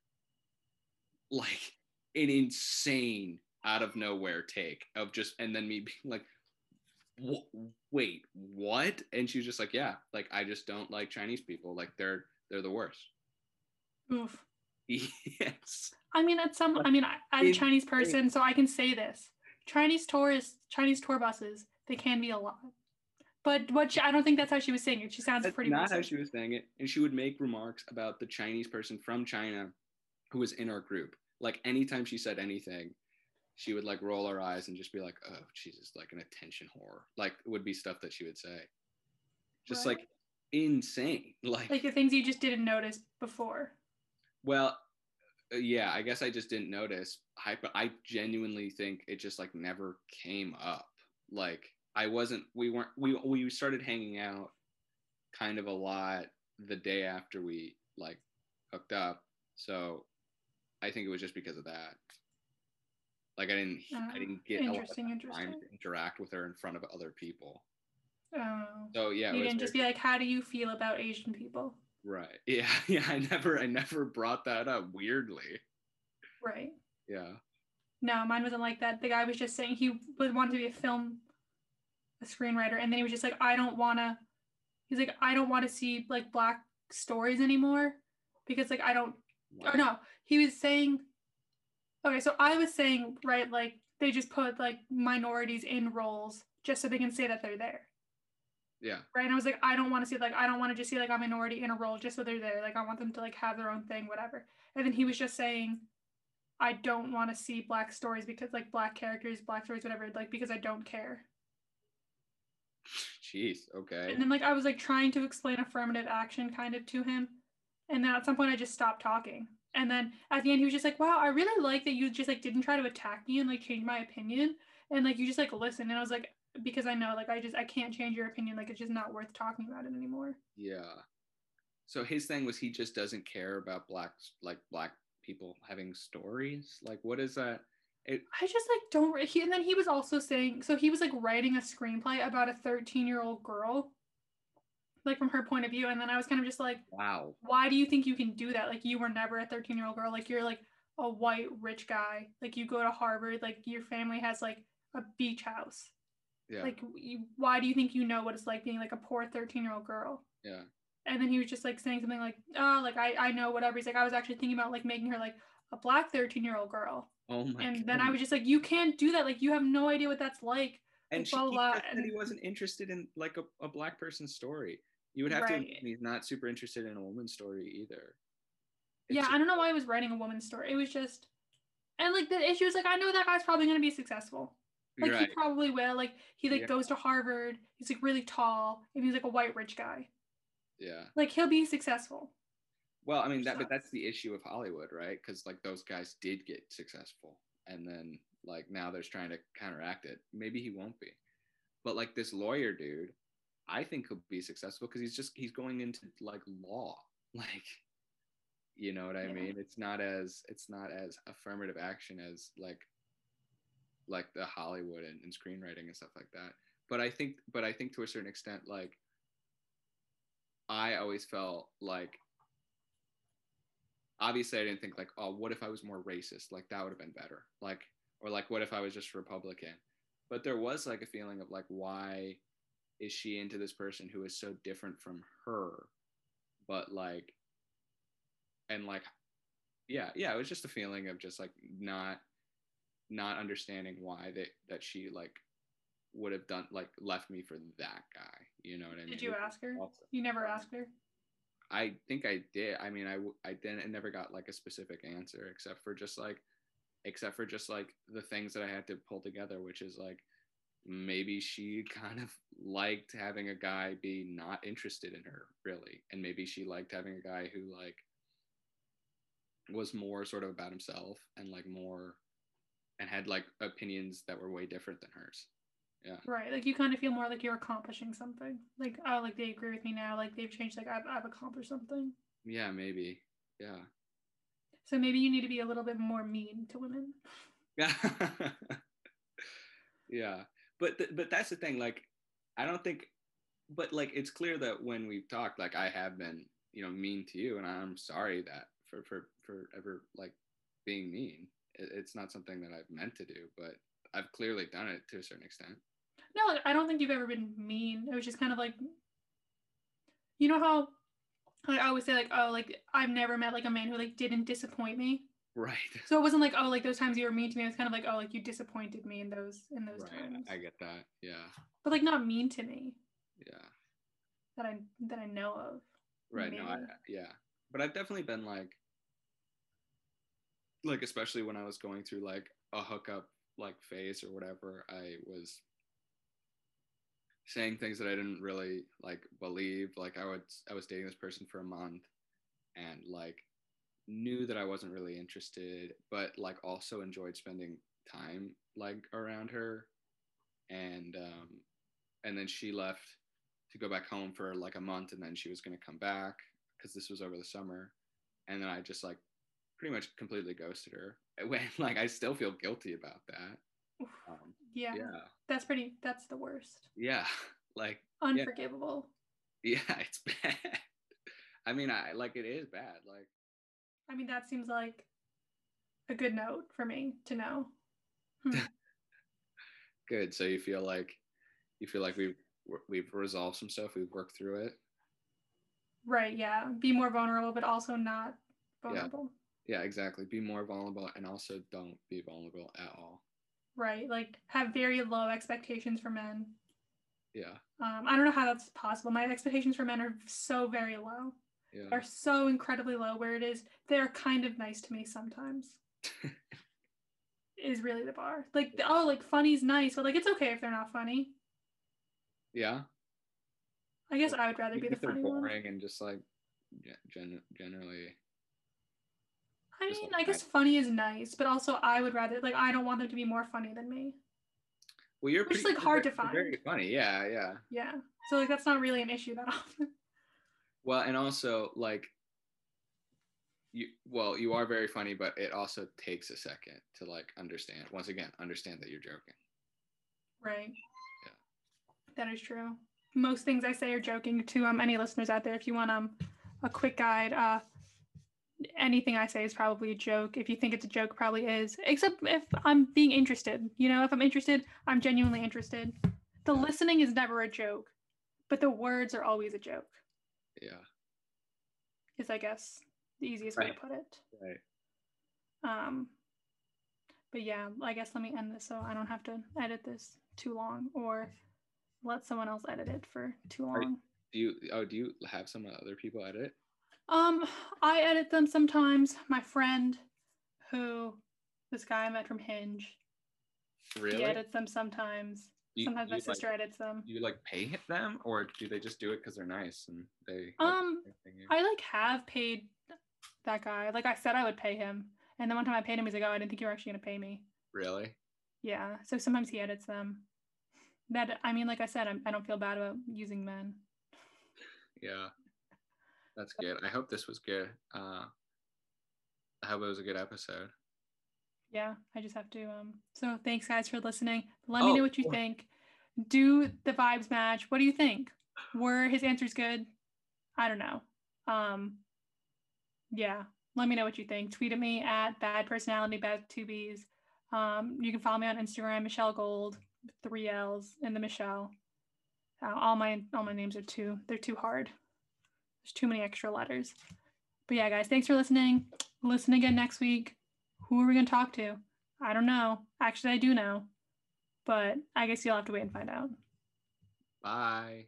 Like an insane out of nowhere take of just and then me being like, "Wait, what?" And she was just like, "Yeah, like I just don't like Chinese people. Like they're they're the worst." Oof. <laughs> yes. I mean, at some, I mean, I- as a Chinese person, so I can say this: Chinese tourists, Chinese tour buses, they can be a lot. But what she, I don't think that's how she was saying it. She sounds That's pretty. not how she was saying it. And she would make remarks about the Chinese person from China who was in our group. Like anytime she said anything, she would like roll her eyes and just be like, "Oh Jesus!" Like an attention whore. Like it would be stuff that she would say. Just Right. like insane. <laughs> Like, like the things you just didn't notice before. well, uh, yeah. I guess I just didn't notice. I but I genuinely think it just like never came up. Like I wasn't. We weren't. We we started hanging out kind of a lot the day after we like hooked up. So I think it was just because of that. Like I didn't I Oh, didn't get a lot of interesting, time interesting. to interact with her in front of other people. Oh. So yeah, you didn't just very- be like, "How do you feel about Asian people?" right. <laughs> Yeah, yeah. I never I never brought that up. Weirdly. Right. Yeah. No, mine wasn't like that. The guy was just saying he would want to be a film, a screenwriter, and then he was just like, I don't want to. He's like, I don't want to see like black stories anymore because like I don't. Or no, he was saying. Okay, so I was saying right, like they just put like minorities in roles just so they can say that they're there, Yeah. right? And I was like, I don't want to see like I don't want to just see like a minority in a role just so they're there. Like I want them to like have their own thing, whatever. And then he was just saying, I don't want to see black stories because like black characters, black stories, whatever, like because I don't care. Jeez. Okay. And then like I was like trying to explain affirmative action kind of to him. And then at some point I just stopped talking. And then at the end he was just like, Wow, I really like that you just like didn't try to attack me and like change my opinion. And like you just like listened. And I was like, because I know like I just I can't change your opinion. Like it's just not worth talking about it anymore. Yeah. So his thing was he just doesn't care about black like black people having stories. Like what is that? It I just like don't. re- He, and then he was also saying, so he was like writing a screenplay about a 13 year old girl, like from her point of view. And then I was kind of just like, wow. why do you think you can do that? Like you were never a 13 year old girl. Like you're like a white rich guy. Like you go to Harvard. Like your family has like a beach house. Yeah. Like you, why do you think you know what it's like being like a poor 13 year old girl? yeah. And then he was just like saying something like, oh, like I, I know whatever. He's like, I was actually thinking about like making her like a black 13 year old girl. Oh my And god. then I was just like, you can't do that. Like you have no idea what that's like. and like, she blah, he blah, just he wasn't interested in like a, a black person's story. You would have to Right. admit he's not super interested in a woman's story either. yeah, It's- I don't know why I was writing a woman's story. It was just, and like the issue is like I know that guy's probably gonna be successful. Like right. he probably will. Like he like Yeah. goes to Harvard. He's like really tall, and he's like a white rich guy. Yeah. Like he'll be successful. Well, I mean that, but that's the issue of Hollywood, right? Because like those guys did get successful, and then like now they're trying to counteract it. Maybe he won't be, but like this lawyer dude, I think he'll be successful because he's just he's going into like law, <laughs> like, you know what I Yeah. mean? It's not as it's not as affirmative action as like like the Hollywood and, and screenwriting and stuff like that. But I think, but I think to a certain extent, like I always felt like obviously I didn't think like, oh, what if I was more racist? Like that would have been better. Like, or like, what if I was just Republican? But there was like a feeling of like, why is she into this person who is so different from her but like and like yeah yeah it was just a feeling of just like not not understanding why that that she like would have done like left me for that guy you know what i mean Did you ask her? Also- You never asked her? I think I did. I mean, I I didn't. I never got like a specific answer, except for just like, except for just like the things that I had to pull together, which is like, maybe she <laughs> kind of liked having a guy be not interested in her really, and maybe she liked having a guy who like was more sort of about himself and like more, and had like opinions that were way different than hers. Yeah. Right. Like you kind of feel more like you're accomplishing something. Like, oh, like they agree with me now. Like they've changed. Like I've, I've accomplished something. Yeah, maybe. Yeah. So maybe you need to be a little bit more mean to women. yeah <laughs> yeah but th- but that's the thing like i don't think but like it's clear that when we've talked like i have been you know mean to you and i'm sorry that for for for ever like being mean it, it's not something that i've meant to do but i've clearly done it to a certain extent No, like, I don't think you've ever been mean. It was just kind of like, you know how like, I always say like, oh, like I've never met like a man who like didn't disappoint me. right So it wasn't like, oh, like those times you were mean to me. It was kind of like, oh, like you disappointed me in those in those right times. i get that yeah but like not mean to me yeah that I that I know of. right no I, yeah but i've definitely been like like especially when i was going through like a hookup like phase or whatever i was saying things that i didn't really like believe. Like i would i was dating this person for a month and like knew that i wasn't really interested but like also enjoyed spending time like around her. And um and then she left to go back home for like a month and then she was going to come back because this was over the summer. And then i just like pretty much completely ghosted her. <laughs> When like i still feel guilty about that. Um, Yeah, yeah that's pretty. That's the worst. yeah <laughs> like Unforgivable. yeah it's <laughs> bad i mean i like it is bad like I mean, that seems like a good note for me to know. Hmm. <laughs> good so you feel like you feel like we've we've resolved some stuff we've worked through it right. Yeah. Be more vulnerable, but also not vulnerable. Yeah. yeah exactly be more vulnerable and also don't be vulnerable at all Right. Like have very low expectations for men. yeah Um, I don't know how that's possible. My expectations for men are so very low. yeah Are so incredibly low. Where it is, they're kind of nice to me sometimes. <laughs> is really the bar. Like, oh, like funny's nice, but like it's okay if they're not funny. yeah I guess I would rather be the if they're funny one. boring and just like generally I mean, I guess funny is nice, but also I would rather like I don't want them to be more funny than me. well you're Which is, like, hard to find. very funny yeah yeah Yeah. So like that's not really an issue that often. <laughs> well and also like you well you are very funny but it also takes a second to like understand once again understand that you're joking Right. Yeah. That is true. Most things I say are joking to um any listeners out there. If you want um a quick guide, uh anything I say is probably a joke. If you think it's a joke, probably is. Except if I'm being interested. You know, if I'm interested, I'm genuinely interested. The listening is never a joke, but the words are always a joke. yeah Is I guess the easiest way to put it. right Um, but yeah, I guess let me end this so I don't have to edit this too long or let someone else edit it for too Are- long. do you oh do you have some other people edit Um, I edit them sometimes. My friend, who this guy I met from Hinge, really he edits them sometimes. You- sometimes my sister like, edits them. you like pay them or do they just do it because they're nice and they Um, I like have paid that guy. Like I said, I would pay him, and then one time I paid him, he's like, "Oh, I didn't think you were actually gonna pay me." really Yeah. So sometimes he edits them. That I mean, like I said, I'm, I don't feel bad about using men. Yeah. That's good. I hope this was good. Uh I hope it was a good episode. Yeah, I just have to. Um. So thanks, guys, for listening. Let me Oh, know what you think. Do the vibes match? What do you think? Were his answers good? I don't know. Um. Yeah. Let me know what you think. Tweet at me at bad personality bad two b's. Um. You can follow me on Instagram, Michelle Gold, three L's in the Michelle. Uh, all my all my names are two. They're too hard. There's too many extra letters. But yeah, guys, thanks for listening. Listen again next week. Who are we going to talk to? I don't know. Actually, I do know. But I guess you'll have to wait and find out. Bye.